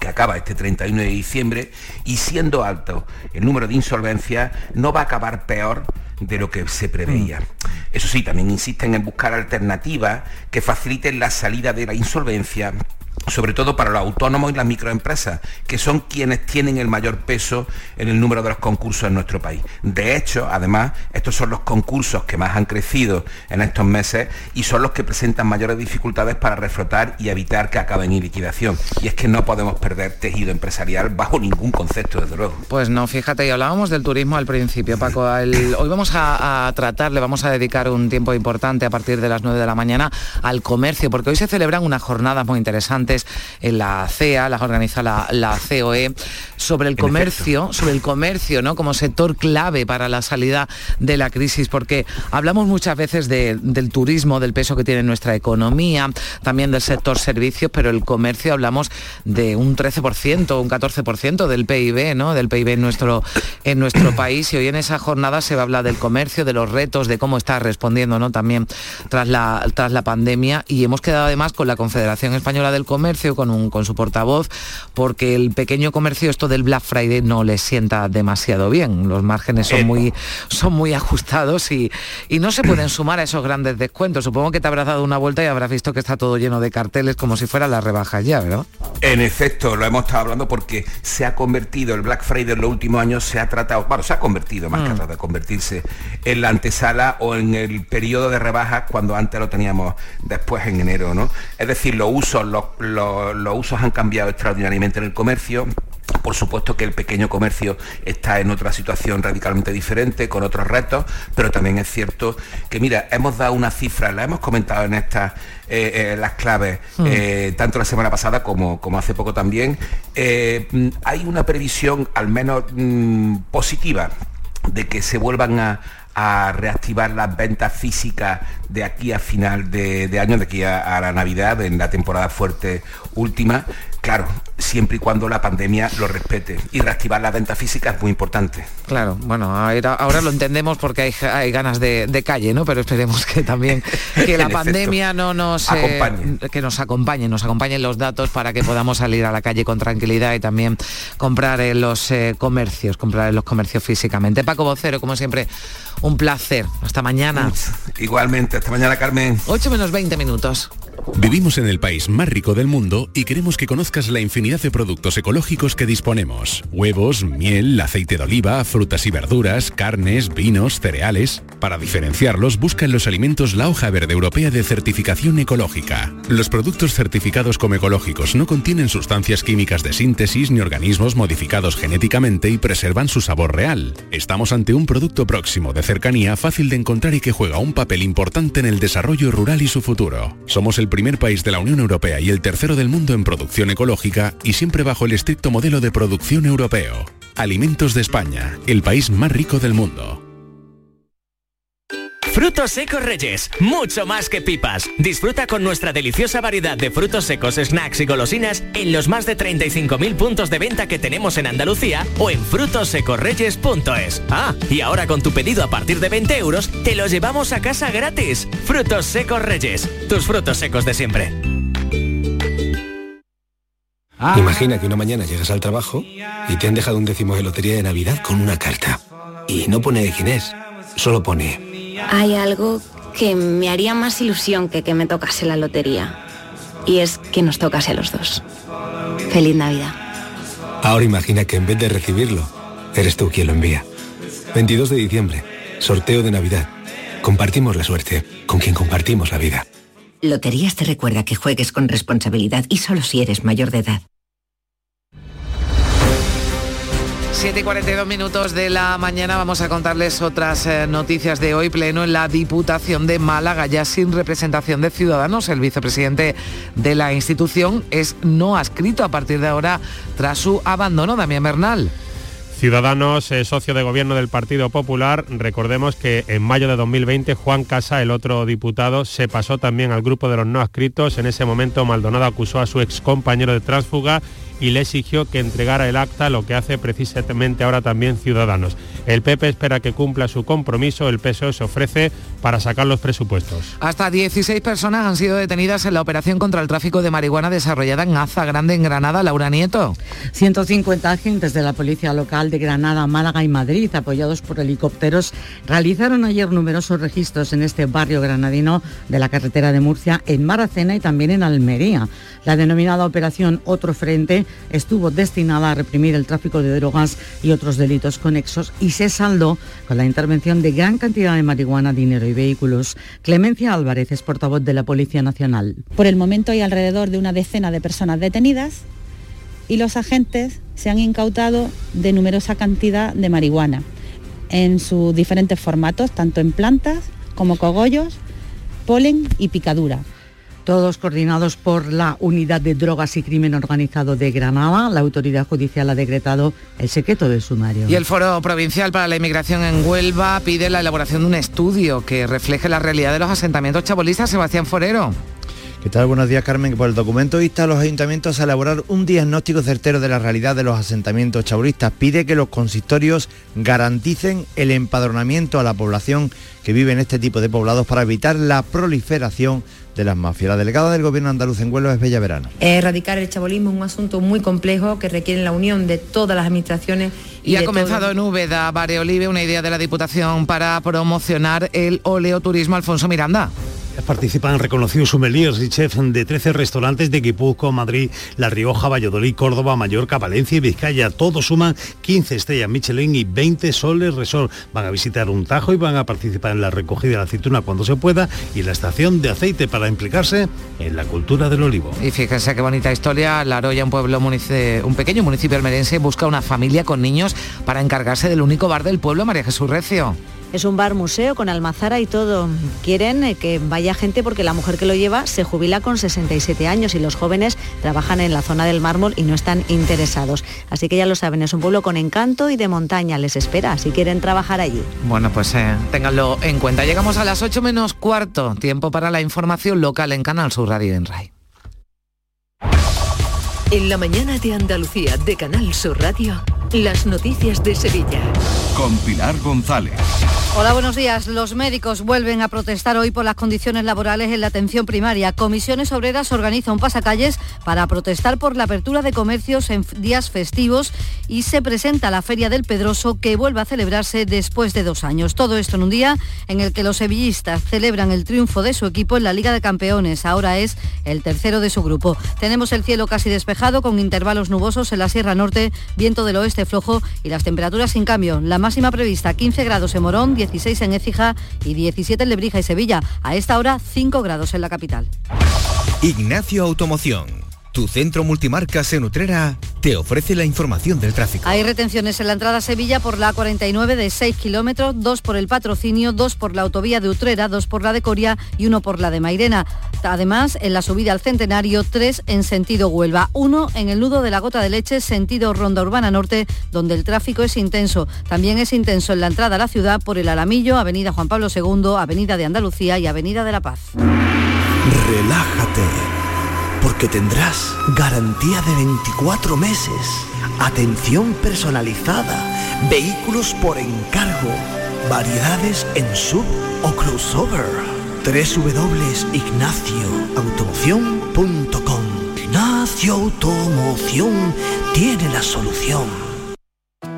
que acaba este 31 de diciembre, y siendo alto el número de insolvencias, no va a acabar peor de lo que se preveía. Eso sí, también insisten en buscar alternativas que faciliten la salida de la insolvencia sobre todo para los autónomos y las microempresas, que son quienes tienen el mayor peso en el número de los concursos en nuestro país. De hecho, además, estos son los concursos que más han crecido en estos meses y son los que presentan mayores dificultades para reflotar y evitar que acaben en liquidación. Y es que no podemos perder tejido empresarial bajo ningún concepto, desde luego. Pues no, fíjate, y hablábamos del turismo al principio, Paco. hoy vamos a, tratar, le vamos a dedicar un tiempo importante a partir de las 9 de la mañana al comercio, porque hoy se celebran unas jornadas muy interesantes en la CEA, las organiza la, la COE, sobre el comercio, sobre el comercio, ¿no? Como sector clave para la salida de la crisis, porque hablamos muchas veces del turismo, del peso que tiene nuestra economía, también del sector servicios, pero el comercio hablamos de un 13%, un 14% del PIB, ¿no? Del PIB en nuestro, en nuestro país. Y hoy en esa jornada se va a hablar del comercio, de los retos, de cómo está respondiendo, ¿no? También tras la, tras la pandemia. Y hemos quedado además con la Confederación Española del Comercio, con, un, con su portavoz, porque el pequeño comercio, esto del Black Friday, no le sienta demasiado bien. Los márgenes son muy, son muy ajustados y, y no se pueden sumar a esos grandes descuentos. Supongo que te habrás dado una vuelta y habrás visto que está todo lleno de carteles como si fuera la rebaja ya, ¿verdad? En efecto, lo hemos estado hablando porque se ha convertido el Black Friday en los últimos años, se ha tratado, bueno, se ha convertido más que mm. de convertirse en la antesala o en el periodo de rebajas cuando antes lo teníamos después en enero, ¿no? Es decir, los usos, los usos han cambiado extraordinariamente en el comercio, por supuesto que el pequeño comercio está en otra situación radicalmente diferente, con otros retos, pero también es cierto que, mira, hemos dado una cifra, la hemos comentado en estas, eh, eh, las claves, hmm. eh, tanto la semana pasada como, como hace poco también. hay una previsión, al menos mm, positiva, de que se vuelvan a, reactivar las ventas físicas de aquí a final de, año, de aquí a, la Navidad, en la temporada fuerte última, Claro, siempre y cuando la pandemia lo respete. Y reactivar la venta física es muy importante. Claro, bueno, ahora, lo entendemos porque hay, ganas de, calle, ¿no? Pero esperemos que también que la pandemia no nos eh, acompañe. que nos acompañe, nos acompañen los datos para que podamos salir a la calle con tranquilidad y también comprar en los eh, comercios, comprar en los comercios físicamente. Paco Vocero, como siempre, un placer. Hasta mañana. Igualmente, hasta mañana, Carmen. 8 menos 20 minutos. Vivimos en el país más rico del mundo y queremos que conozcas la infinidad de productos ecológicos que disponemos. Huevos, miel, aceite de oliva, frutas y verduras, carnes, vinos, cereales. Para diferenciarlos, busca en los alimentos la hoja verde europea de certificación ecológica. Los productos certificados como ecológicos no contienen sustancias químicas de síntesis ni organismos modificados genéticamente y preservan su sabor real. Estamos ante un producto próximo, de cercanía, fácil de encontrar y que juega un papel importante en el desarrollo rural y su futuro. Somos el primer país de la Unión Europea y el tercero del mundo en producción ecológica y siempre bajo el estricto modelo de producción europeo. Alimentos de España, el país más rico del mundo. Frutos secos Reyes, mucho más que pipas. Disfruta con nuestra deliciosa variedad de frutos secos, snacks y golosinas en los más de 35.000 puntos de venta que tenemos en Andalucía o en frutosecorreyes.es. Ah, y ahora con tu pedido a partir de 20 euros, te los llevamos a casa gratis. Frutos secos Reyes, tus frutos secos de siempre. Imagina que una mañana llegas al trabajo y te han dejado un décimo de lotería de Navidad con una carta. Y no pone de quién es, solo pone hay algo que me haría más ilusión que que me tocase la lotería. Y es que nos tocase a los dos. Feliz Navidad. Ahora imagina que en vez de recibirlo, eres tú quien lo envía. 22 de diciembre, sorteo de Navidad. Compartimos la suerte con quien compartimos la vida. Loterías te recuerda que juegues con responsabilidad y solo si eres mayor de edad. 7 y 42 minutos de la mañana vamos a contarles otras eh, noticias de hoy. Pleno en la Diputación de Málaga, ya sin representación de Ciudadanos. El vicepresidente de la institución es no adscrito a partir de ahora tras su abandono, Damián Bernal. Ciudadanos, eh, socio de gobierno del Partido Popular, recordemos que en mayo de 2020 Juan Casa, el otro diputado, se pasó también al grupo de los no adscritos. En ese momento Maldonado acusó a su ex compañero de tránsfuga y le exigió que entregara el acta, lo que hace precisamente ahora también Ciudadanos. El PP espera que cumpla su compromiso, el PSOE se ofrece para sacar los presupuestos. Hasta 16 personas han sido detenidas en la operación contra el tráfico de marihuana desarrollada en Aza Grande, en Granada. Laura Nieto. 150 agentes de la Policía Local de Granada, Málaga y Madrid, apoyados por helicópteros, realizaron ayer numerosos registros en este barrio granadino de la carretera de Murcia, en Maracena y también en Almería. La denominada Operación Otro Frente estuvo destinada a reprimir el tráfico de drogas y otros delitos conexos y se saldó con la intervención de gran cantidad de marihuana, dinero y vehículos. Clemencia Álvarez es portavoz de la Policía Nacional. Por el momento hay alrededor de una decena de personas detenidas y los agentes se han incautado de numerosa cantidad de marihuana en sus diferentes formatos, tanto en plantas como cogollos, polen y picadura. Todos coordinados por la Unidad de Drogas y Crimen Organizado de Granada. La autoridad judicial ha decretado el secreto del sumario. Y el Foro Provincial para la Inmigración en Huelva pide la elaboración de un estudio que refleje la realidad de los asentamientos chabolistas. Sebastián Forero. ¿Qué tal? Buenos días, Carmen. Por el documento insta a los ayuntamientos a elaborar un diagnóstico certero de la realidad de los asentamientos chabolistas. Pide que los consistorios garanticen el empadronamiento a la población que vive en este tipo de poblados para evitar la proliferación de las mafias. La delegada del Gobierno andaluz en Huelva es Bella Verano. Erradicar el chabolismo es un asunto muy complejo que requiere la unión de todas las administraciones. Y, y ha comenzado en Úbeda, Bare Olive, una idea de la Diputación para promocionar el oleoturismo Alfonso Miranda. Participan reconocidos sommeliers y chefs de 13 restaurantes de Guipúzcoa, Madrid, La Rioja, Valladolid, Córdoba, Mallorca, Valencia y Vizcaya. Todos suman 15 estrellas Michelin y 20 soles resort. Van a visitar un tajo y van a participar en la recogida de la aceituna cuando se pueda y la estación de aceite para implicarse en la cultura del olivo. Y fíjense qué bonita historia. La Roya, un pueblo un pequeño municipio almerense, busca una familia con niños para encargarse del único bar del pueblo, María Jesús Recio. Es un bar museo con almazara y todo. Quieren eh, que vaya gente porque la mujer que lo lleva se jubila con 67 años y los jóvenes trabajan en la zona del mármol y no están interesados. Así que ya lo saben, es un pueblo con encanto y de montaña. Les espera si quieren trabajar allí. Bueno, pues eh, ténganlo en cuenta. Llegamos a las 8 menos cuarto. Tiempo para la información local en Canal Sur Radio en RAI. En la mañana de Andalucía de Canal Sur Radio, las noticias de Sevilla. Con Pilar González. Hola, buenos días. Los médicos vuelven a protestar hoy por las condiciones laborales en la atención primaria. Comisiones Obreras organiza un pasacalles para protestar por la apertura de comercios en días festivos y se presenta la Feria del Pedroso que vuelve a celebrarse después de dos años. Todo esto en un día en el que los sevillistas celebran el triunfo de su equipo en la Liga de Campeones. Ahora es el tercero de su grupo. Tenemos el cielo casi despejado con intervalos nubosos en la Sierra Norte, viento del oeste flojo y las temperaturas sin cambio. La máxima prevista 15 grados en Morón, 16 en Écija y 17 en Lebrija y Sevilla. A esta hora 5 grados en la capital. Ignacio Automoción. Tu centro multimarcas en Utrera te ofrece la información del tráfico. Hay retenciones en la entrada a Sevilla por la A49 de 6 kilómetros, dos por el patrocinio, dos por la autovía de Utrera, dos por la de Coria y uno por la de Mairena. Además, en la subida al Centenario, tres en sentido Huelva, uno en el nudo de la Gota de Leche, sentido Ronda Urbana Norte, donde el tráfico es intenso. También es intenso en la entrada a la ciudad por el Alamillo, Avenida Juan Pablo II, Avenida de Andalucía y Avenida de la Paz. Relájate porque tendrás garantía de 24 meses, atención personalizada, vehículos por encargo, variedades en sub o crossover. www.ignacioautomoción.com Ignacio Automoción tiene la solución.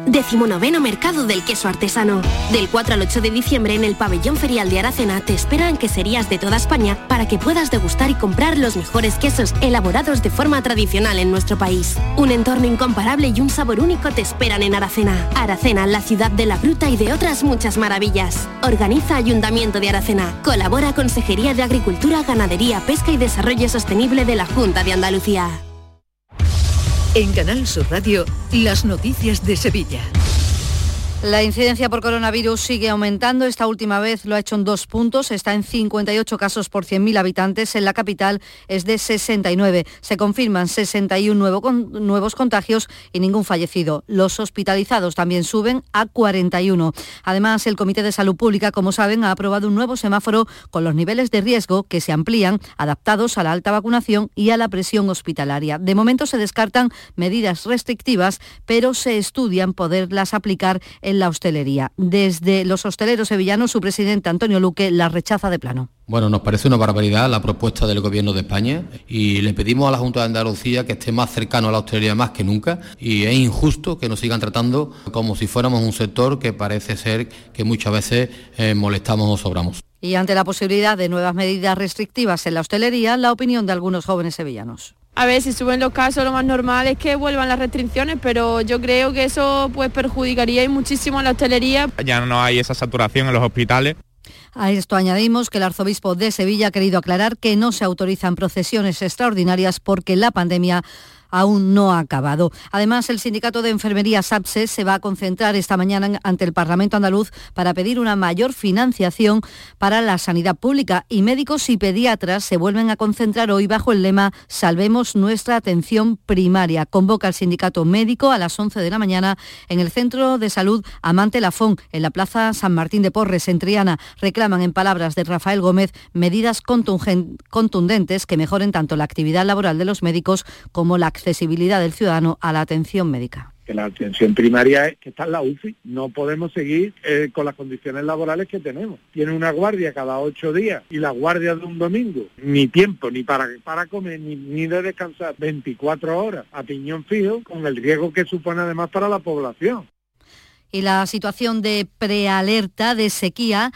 Decimonoveno Mercado del Queso Artesano. Del 4 al 8 de diciembre en el Pabellón Ferial de Aracena te esperan queserías de toda España para que puedas degustar y comprar los mejores quesos elaborados de forma tradicional en nuestro país. Un entorno incomparable y un sabor único te esperan en Aracena. Aracena, la ciudad de la fruta y de otras muchas maravillas. Organiza Ayuntamiento de Aracena. Colabora Consejería de Agricultura, Ganadería, Pesca y Desarrollo Sostenible de la Junta de Andalucía. En Canal Sur Radio, las noticias de Sevilla. La incidencia por coronavirus sigue aumentando. Esta última vez lo ha hecho en dos puntos. Está en 58 casos por 100.000 habitantes. En la capital es de 69. Se confirman 61 nuevos contagios y ningún fallecido. Los hospitalizados también suben a 41. Además, el Comité de Salud Pública, como saben, ha aprobado un nuevo semáforo con los niveles de riesgo que se amplían, adaptados a la alta vacunación y a la presión hospitalaria. De momento se descartan medidas restrictivas, pero se estudian poderlas aplicar en la hostelería. Desde los hosteleros sevillanos, su presidente Antonio Luque la rechaza de plano. Bueno, nos parece una barbaridad la propuesta del Gobierno de España y le pedimos a la Junta de Andalucía que esté más cercano a la hostelería más que nunca y es injusto que nos sigan tratando como si fuéramos un sector que parece ser que muchas veces eh, molestamos o sobramos. Y ante la posibilidad de nuevas medidas restrictivas en la hostelería, la opinión de algunos jóvenes sevillanos. A ver, si suben los casos, lo más normal es que vuelvan las restricciones, pero yo creo que eso pues perjudicaría muchísimo a la hostelería. Ya no hay esa saturación en los hospitales. A esto añadimos que el arzobispo de Sevilla ha querido aclarar que no se autorizan procesiones extraordinarias porque la pandemia aún no ha acabado. Además, el sindicato de enfermería SAPSE se va a concentrar esta mañana ante el Parlamento andaluz para pedir una mayor financiación para la sanidad pública y médicos y pediatras se vuelven a concentrar hoy bajo el lema Salvemos nuestra atención primaria. Convoca el sindicato médico a las 11 de la mañana en el Centro de Salud Amante Lafón, en la Plaza San Martín de Porres, en Triana. Reclaman, en palabras de Rafael Gómez, medidas contundentes que mejoren tanto la actividad laboral de los médicos como la accesibilidad del ciudadano a la atención médica que la atención primaria es que está en la UCI. No podemos seguir eh, con las condiciones laborales que tenemos. Tiene una guardia cada ocho días y la guardia de un domingo, ni tiempo ni para, para comer ni, ni de descansar 24 horas a piñón fijo, con el riesgo que supone además para la población. Y la situación de prealerta de sequía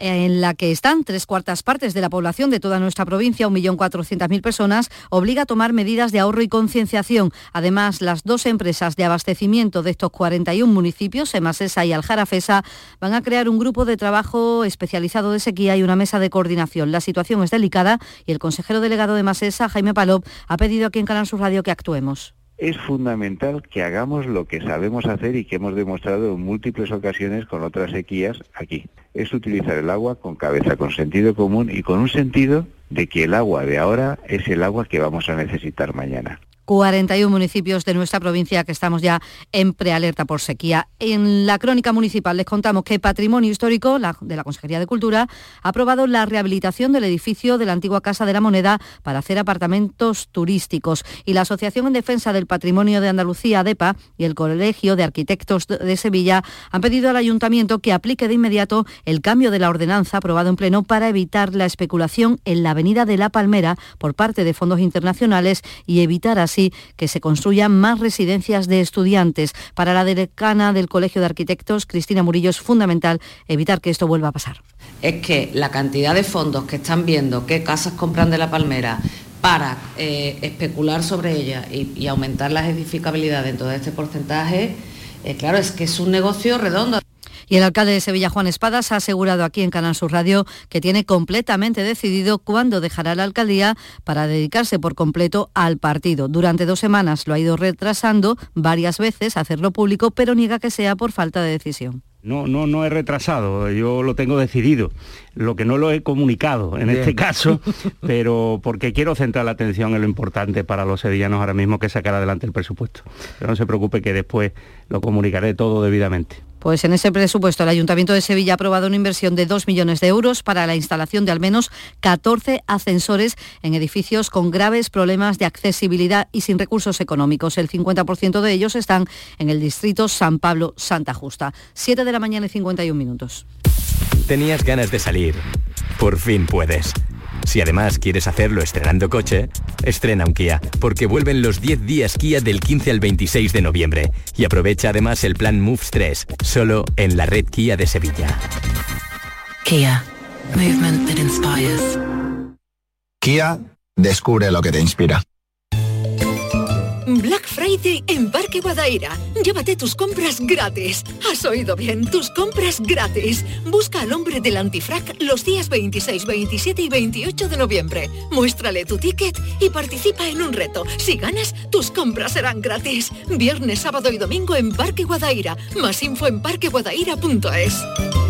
en la que están tres cuartas partes de la población de toda nuestra provincia, 1.400.000 personas, obliga a tomar medidas de ahorro y concienciación. Además, las dos empresas de abastecimiento de estos 41 municipios, Emasesa y Aljarafesa, van a crear un grupo de trabajo especializado de sequía y una mesa de coordinación. La situación es delicada y el consejero delegado de Emasesa, Jaime Palop, ha pedido aquí en Canal Sur Radio que actuemos es fundamental que hagamos lo que sabemos hacer y que hemos demostrado en múltiples ocasiones con otras sequías aquí. Es utilizar el agua con cabeza, con sentido común y con un sentido de que el agua de ahora es el agua que vamos a necesitar mañana. 41 municipios de nuestra provincia que estamos ya en prealerta por sequía. En la crónica municipal les contamos que Patrimonio Histórico de la Consejería de Cultura ha aprobado la rehabilitación del edificio de la antigua Casa de la Moneda para hacer apartamentos turísticos. Y la Asociación en Defensa del Patrimonio de Andalucía, ADEPA, y el Colegio de Arquitectos de Sevilla han pedido al Ayuntamiento que aplique de inmediato el cambio de la ordenanza aprobado en pleno para evitar la especulación en la Avenida de la Palmera por parte de fondos internacionales y evitar así que se construyan más residencias de estudiantes. Para la decana del Colegio de Arquitectos, Cristina Murillo, es fundamental evitar que esto vuelva a pasar. Es que la cantidad de fondos que están viendo qué casas compran de la Palmera para eh, especular sobre ellas y, aumentar las edificabilidades en todo este porcentaje, eh, claro, es que es un negocio redondo. Y el alcalde de Sevilla, Juan Espadas, ha asegurado aquí en Canal Sur Radio que tiene completamente decidido cuándo dejará la alcaldía para dedicarse por completo al partido. Durante dos semanas lo ha ido retrasando varias veces hacerlo público, pero niega que sea por falta de decisión. No, no, no he retrasado, yo lo tengo decidido. Lo que no lo he comunicado en este caso, pero porque quiero centrar la atención en lo importante para los sevillanos ahora mismo, que es sacar adelante el presupuesto. Pero no se preocupe que después lo comunicaré todo debidamente. Pues en ese presupuesto el Ayuntamiento de Sevilla ha aprobado una inversión de 2 millones de euros para la instalación de al menos 14 ascensores en edificios con graves problemas de accesibilidad y sin recursos económicos. El 50% de ellos están en el distrito San Pablo Santa Justa. 7 de la mañana y 51 minutos. Tenías ganas de salir. Por fin puedes. Si además quieres hacerlo estrenando coche, estrena un Kia, porque vuelven los 10 días Kia del 15 al 26 de noviembre. Y aprovecha además el plan Moves 3, solo en la red Kia de Sevilla. Kia. Movement that inspires. Kia, descubre lo que te inspira. Black Friday en Parque Guadaira. Llévate tus compras gratis. Has oído bien, tus compras gratis. Busca al hombre del antifrac los días 26, 27 y 28 de noviembre. Muéstrale tu ticket y participa en un reto. Si ganas, tus compras serán gratis. Viernes, sábado y domingo en Parque Guadaira. Más info en parqueguadaira.es.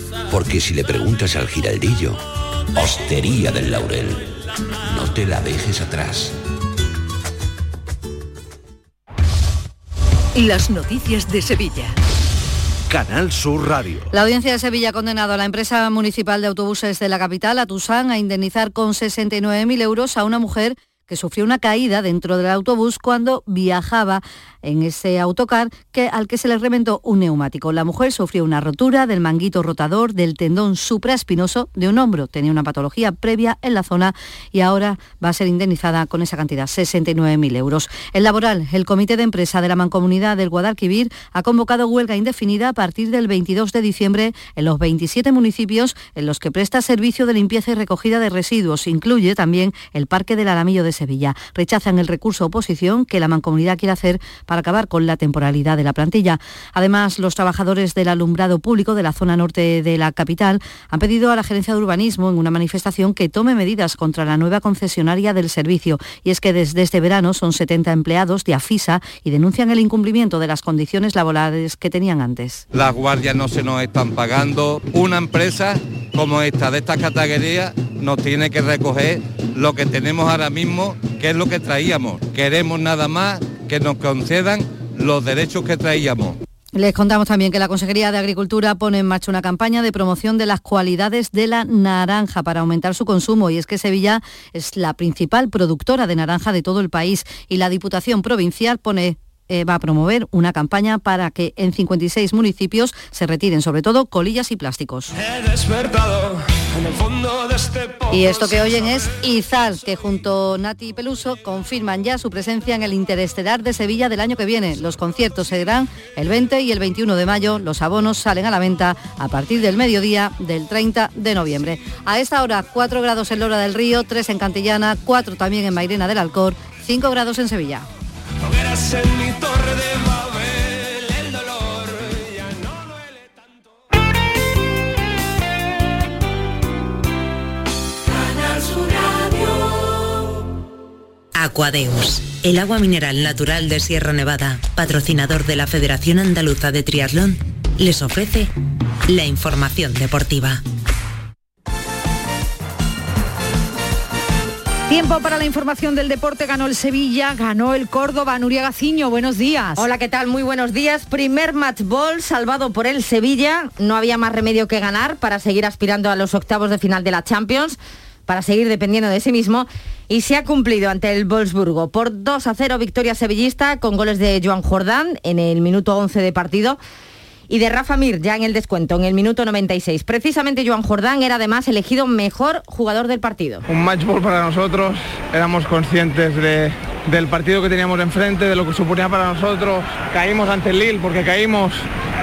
Porque si le preguntas al giraldillo, Hostería del Laurel. No te la dejes atrás. Las noticias de Sevilla. Canal Sur Radio. La audiencia de Sevilla ha condenado a la empresa municipal de autobuses de la capital, a Tusán, a indemnizar con 69.000 euros a una mujer que sufrió una caída dentro del autobús cuando viajaba en ese autocar que, al que se le reventó un neumático. La mujer sufrió una rotura del manguito rotador del tendón supraespinoso de un hombro. Tenía una patología previa en la zona y ahora va a ser indemnizada con esa cantidad, 69.000 euros. El laboral, el Comité de Empresa de la Mancomunidad del Guadalquivir ha convocado huelga indefinida a partir del 22 de diciembre en los 27 municipios en los que presta servicio de limpieza y recogida de residuos. Incluye también el Parque del Alamillo de Sevilla. Rechazan el recurso oposición que la Mancomunidad quiere hacer para acabar con la temporalidad de la plantilla. Además, los trabajadores del alumbrado público de la zona norte de la capital han pedido a la Gerencia de Urbanismo en una manifestación que tome medidas contra la nueva concesionaria del servicio. Y es que desde este verano son 70 empleados de AFISA y denuncian el incumplimiento de las condiciones laborales que tenían antes. Las guardias no se nos están pagando. Una empresa como esta, de esta categoría, nos tiene que recoger lo que tenemos ahora mismo, que es lo que traíamos. Queremos nada más que nos concedan los derechos que traíamos. Les contamos también que la Consejería de Agricultura pone en marcha una campaña de promoción de las cualidades de la naranja para aumentar su consumo y es que Sevilla es la principal productora de naranja de todo el país y la Diputación Provincial pone eh, va a promover una campaña para que en 56 municipios se retiren sobre todo colillas y plásticos. Y esto que oyen es Izal, que junto a Nati Peluso confirman ya su presencia en el Interestelar de Sevilla del año que viene. Los conciertos serán el 20 y el 21 de mayo. Los abonos salen a la venta a partir del mediodía del 30 de noviembre. A esta hora 4 grados en Lora del Río, 3 en Cantillana, 4 también en Mairena del Alcor, 5 grados en Sevilla. En mi torre de el dolor ya no duele tanto. Aquadeus, el agua mineral natural de Sierra Nevada, patrocinador de la Federación Andaluza de Triatlón, les ofrece la información deportiva. Tiempo para la información del deporte. Ganó el Sevilla, ganó el Córdoba. Nuria Gaciño, buenos días. Hola, ¿qué tal? Muy buenos días. Primer match ball salvado por el Sevilla. No había más remedio que ganar para seguir aspirando a los octavos de final de la Champions, para seguir dependiendo de sí mismo. Y se ha cumplido ante el Wolfsburgo por 2 a 0 victoria sevillista con goles de Joan Jordán en el minuto 11 de partido y de Rafa Mir ya en el descuento, en el minuto 96. Precisamente Joan Jordán era además elegido mejor jugador del partido. Un match ball para nosotros, éramos conscientes de- del partido que teníamos enfrente, de lo que suponía para nosotros. Caímos ante el Lille porque caímos,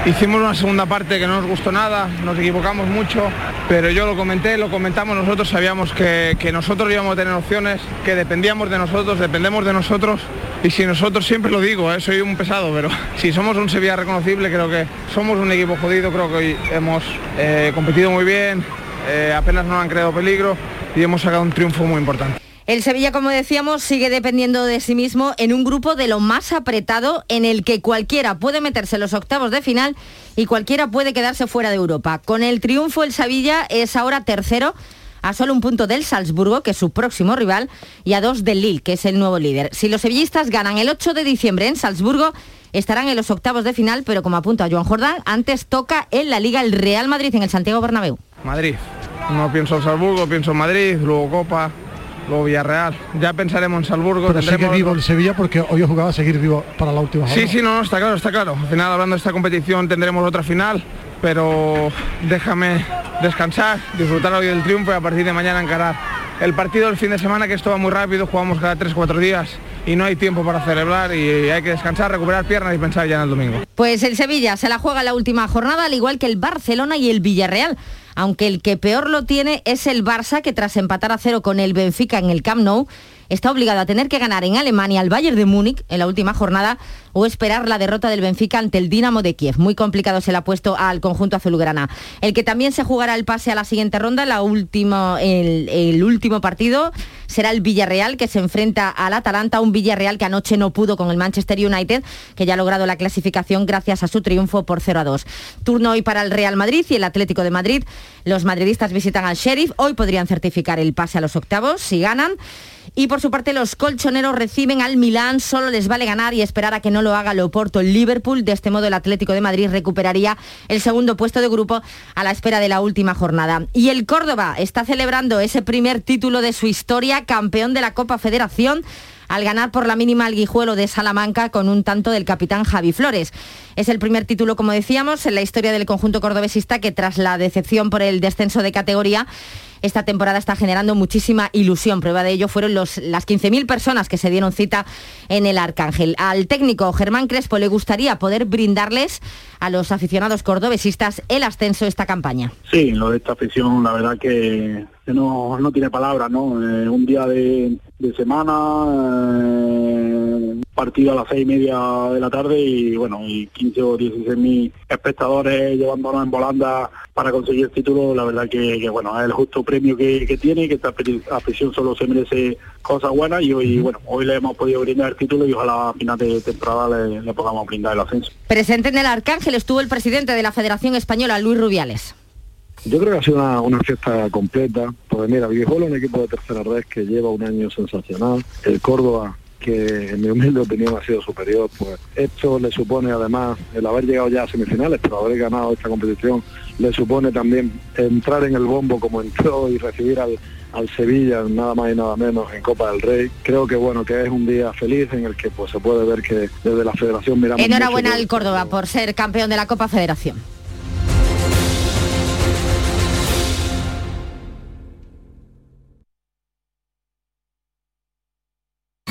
hicimos una segunda parte que no nos gustó nada, nos equivocamos mucho, pero yo lo comenté, lo comentamos nosotros, sabíamos que, que nosotros íbamos a tener opciones, que dependíamos de nosotros, dependemos de nosotros y si nosotros siempre lo digo, ¿eh? soy un pesado, pero si somos un Sevilla reconocible, creo que somos un equipo jodido, creo que hoy hemos eh, competido muy bien, eh, apenas nos han creado peligro y hemos sacado un triunfo muy importante. El Sevilla, como decíamos, sigue dependiendo de sí mismo en un grupo de lo más apretado en el que cualquiera puede meterse en los octavos de final y cualquiera puede quedarse fuera de Europa. Con el triunfo, el Sevilla es ahora tercero a solo un punto del Salzburgo, que es su próximo rival, y a dos del Lille, que es el nuevo líder. Si los sevillistas ganan el 8 de diciembre en Salzburgo, estarán en los octavos de final, pero como apunta Joan Jordán, antes toca en la Liga el Real Madrid en el Santiago Bernabéu. Madrid. No pienso en Salzburgo, pienso en Madrid, luego Copa, luego Villarreal. Ya pensaremos en Salzburgo. Pero sigue vivo el Sevilla porque hoy he jugado a seguir vivo para la última Sí, jornada. sí, no, no, está claro, está claro. Al final, hablando de esta competición, tendremos otra final, pero déjame descansar, disfrutar hoy del triunfo y a partir de mañana encarar el partido del fin de semana, que esto va muy rápido, jugamos cada 3-4 días y no hay tiempo para celebrar y hay que descansar, recuperar piernas y pensar ya en el domingo. Pues el Sevilla se la juega la última jornada, al igual que el Barcelona y el Villarreal. Aunque el que peor lo tiene es el Barça, que tras empatar a cero con el Benfica en el Camp Nou, está obligado a tener que ganar en Alemania al Bayern de Múnich en la última jornada o esperar la derrota del Benfica ante el Dinamo de Kiev. Muy complicado se le ha puesto al conjunto azulgrana. El que también se jugará el pase a la siguiente ronda, la el, el último partido, será el Villarreal, que se enfrenta al Atalanta, un Villarreal que anoche no pudo con el Manchester United, que ya ha logrado la clasificación gracias a su triunfo por 0 a 2. Turno hoy para el Real Madrid y el Atlético de Madrid. Los madridistas visitan al Sheriff. Hoy podrían certificar el pase a los octavos si ganan. Y por su parte los colchoneros reciben al Milán, solo les vale ganar y esperar a que no lo haga el Oporto Liverpool. De este modo el Atlético de Madrid recuperaría el segundo puesto de grupo a la espera de la última jornada. Y el Córdoba está celebrando ese primer título de su historia, campeón de la Copa Federación al ganar por la mínima al Guijuelo de Salamanca con un tanto del capitán Javi Flores. Es el primer título, como decíamos, en la historia del conjunto cordobesista que tras la decepción por el descenso de categoría esta temporada está generando muchísima ilusión. Prueba de ello fueron los, las 15.000 personas que se dieron cita en el Arcángel. Al técnico Germán Crespo le gustaría poder brindarles a los aficionados cordobesistas el ascenso esta campaña. Sí, lo de esta afición, la verdad que no, no tiene palabras, ¿no? Eh, un día de, de semana, eh, partido a las seis y media de la tarde y bueno, y 15 o 16 mil espectadores llevándonos en volanda para conseguir el título, la verdad que, que, bueno, es el justo premio que, que tiene y que esta afición solo se merece cosas buenas y hoy, bueno, hoy le hemos podido brindar el título y ojalá a final de temporada le, le podamos brindar el ascenso. Presente en el Arcángel estuvo el presidente de la Federación Española, Luis Rubiales. Yo creo que ha sido una, una fiesta completa, porque mira, Viejuelo es un equipo de tercera red que lleva un año sensacional, el Córdoba que en mi humilde opinión ha sido superior, pues esto le supone además el haber llegado ya a semifinales, pero haber ganado esta competición, le supone también entrar en el bombo como entró y recibir al, al Sevilla nada más y nada menos en Copa del Rey. Creo que bueno, que es un día feliz en el que pues se puede ver que desde la federación miramos Enhorabuena mucho al Córdoba por ser campeón de la Copa Federación.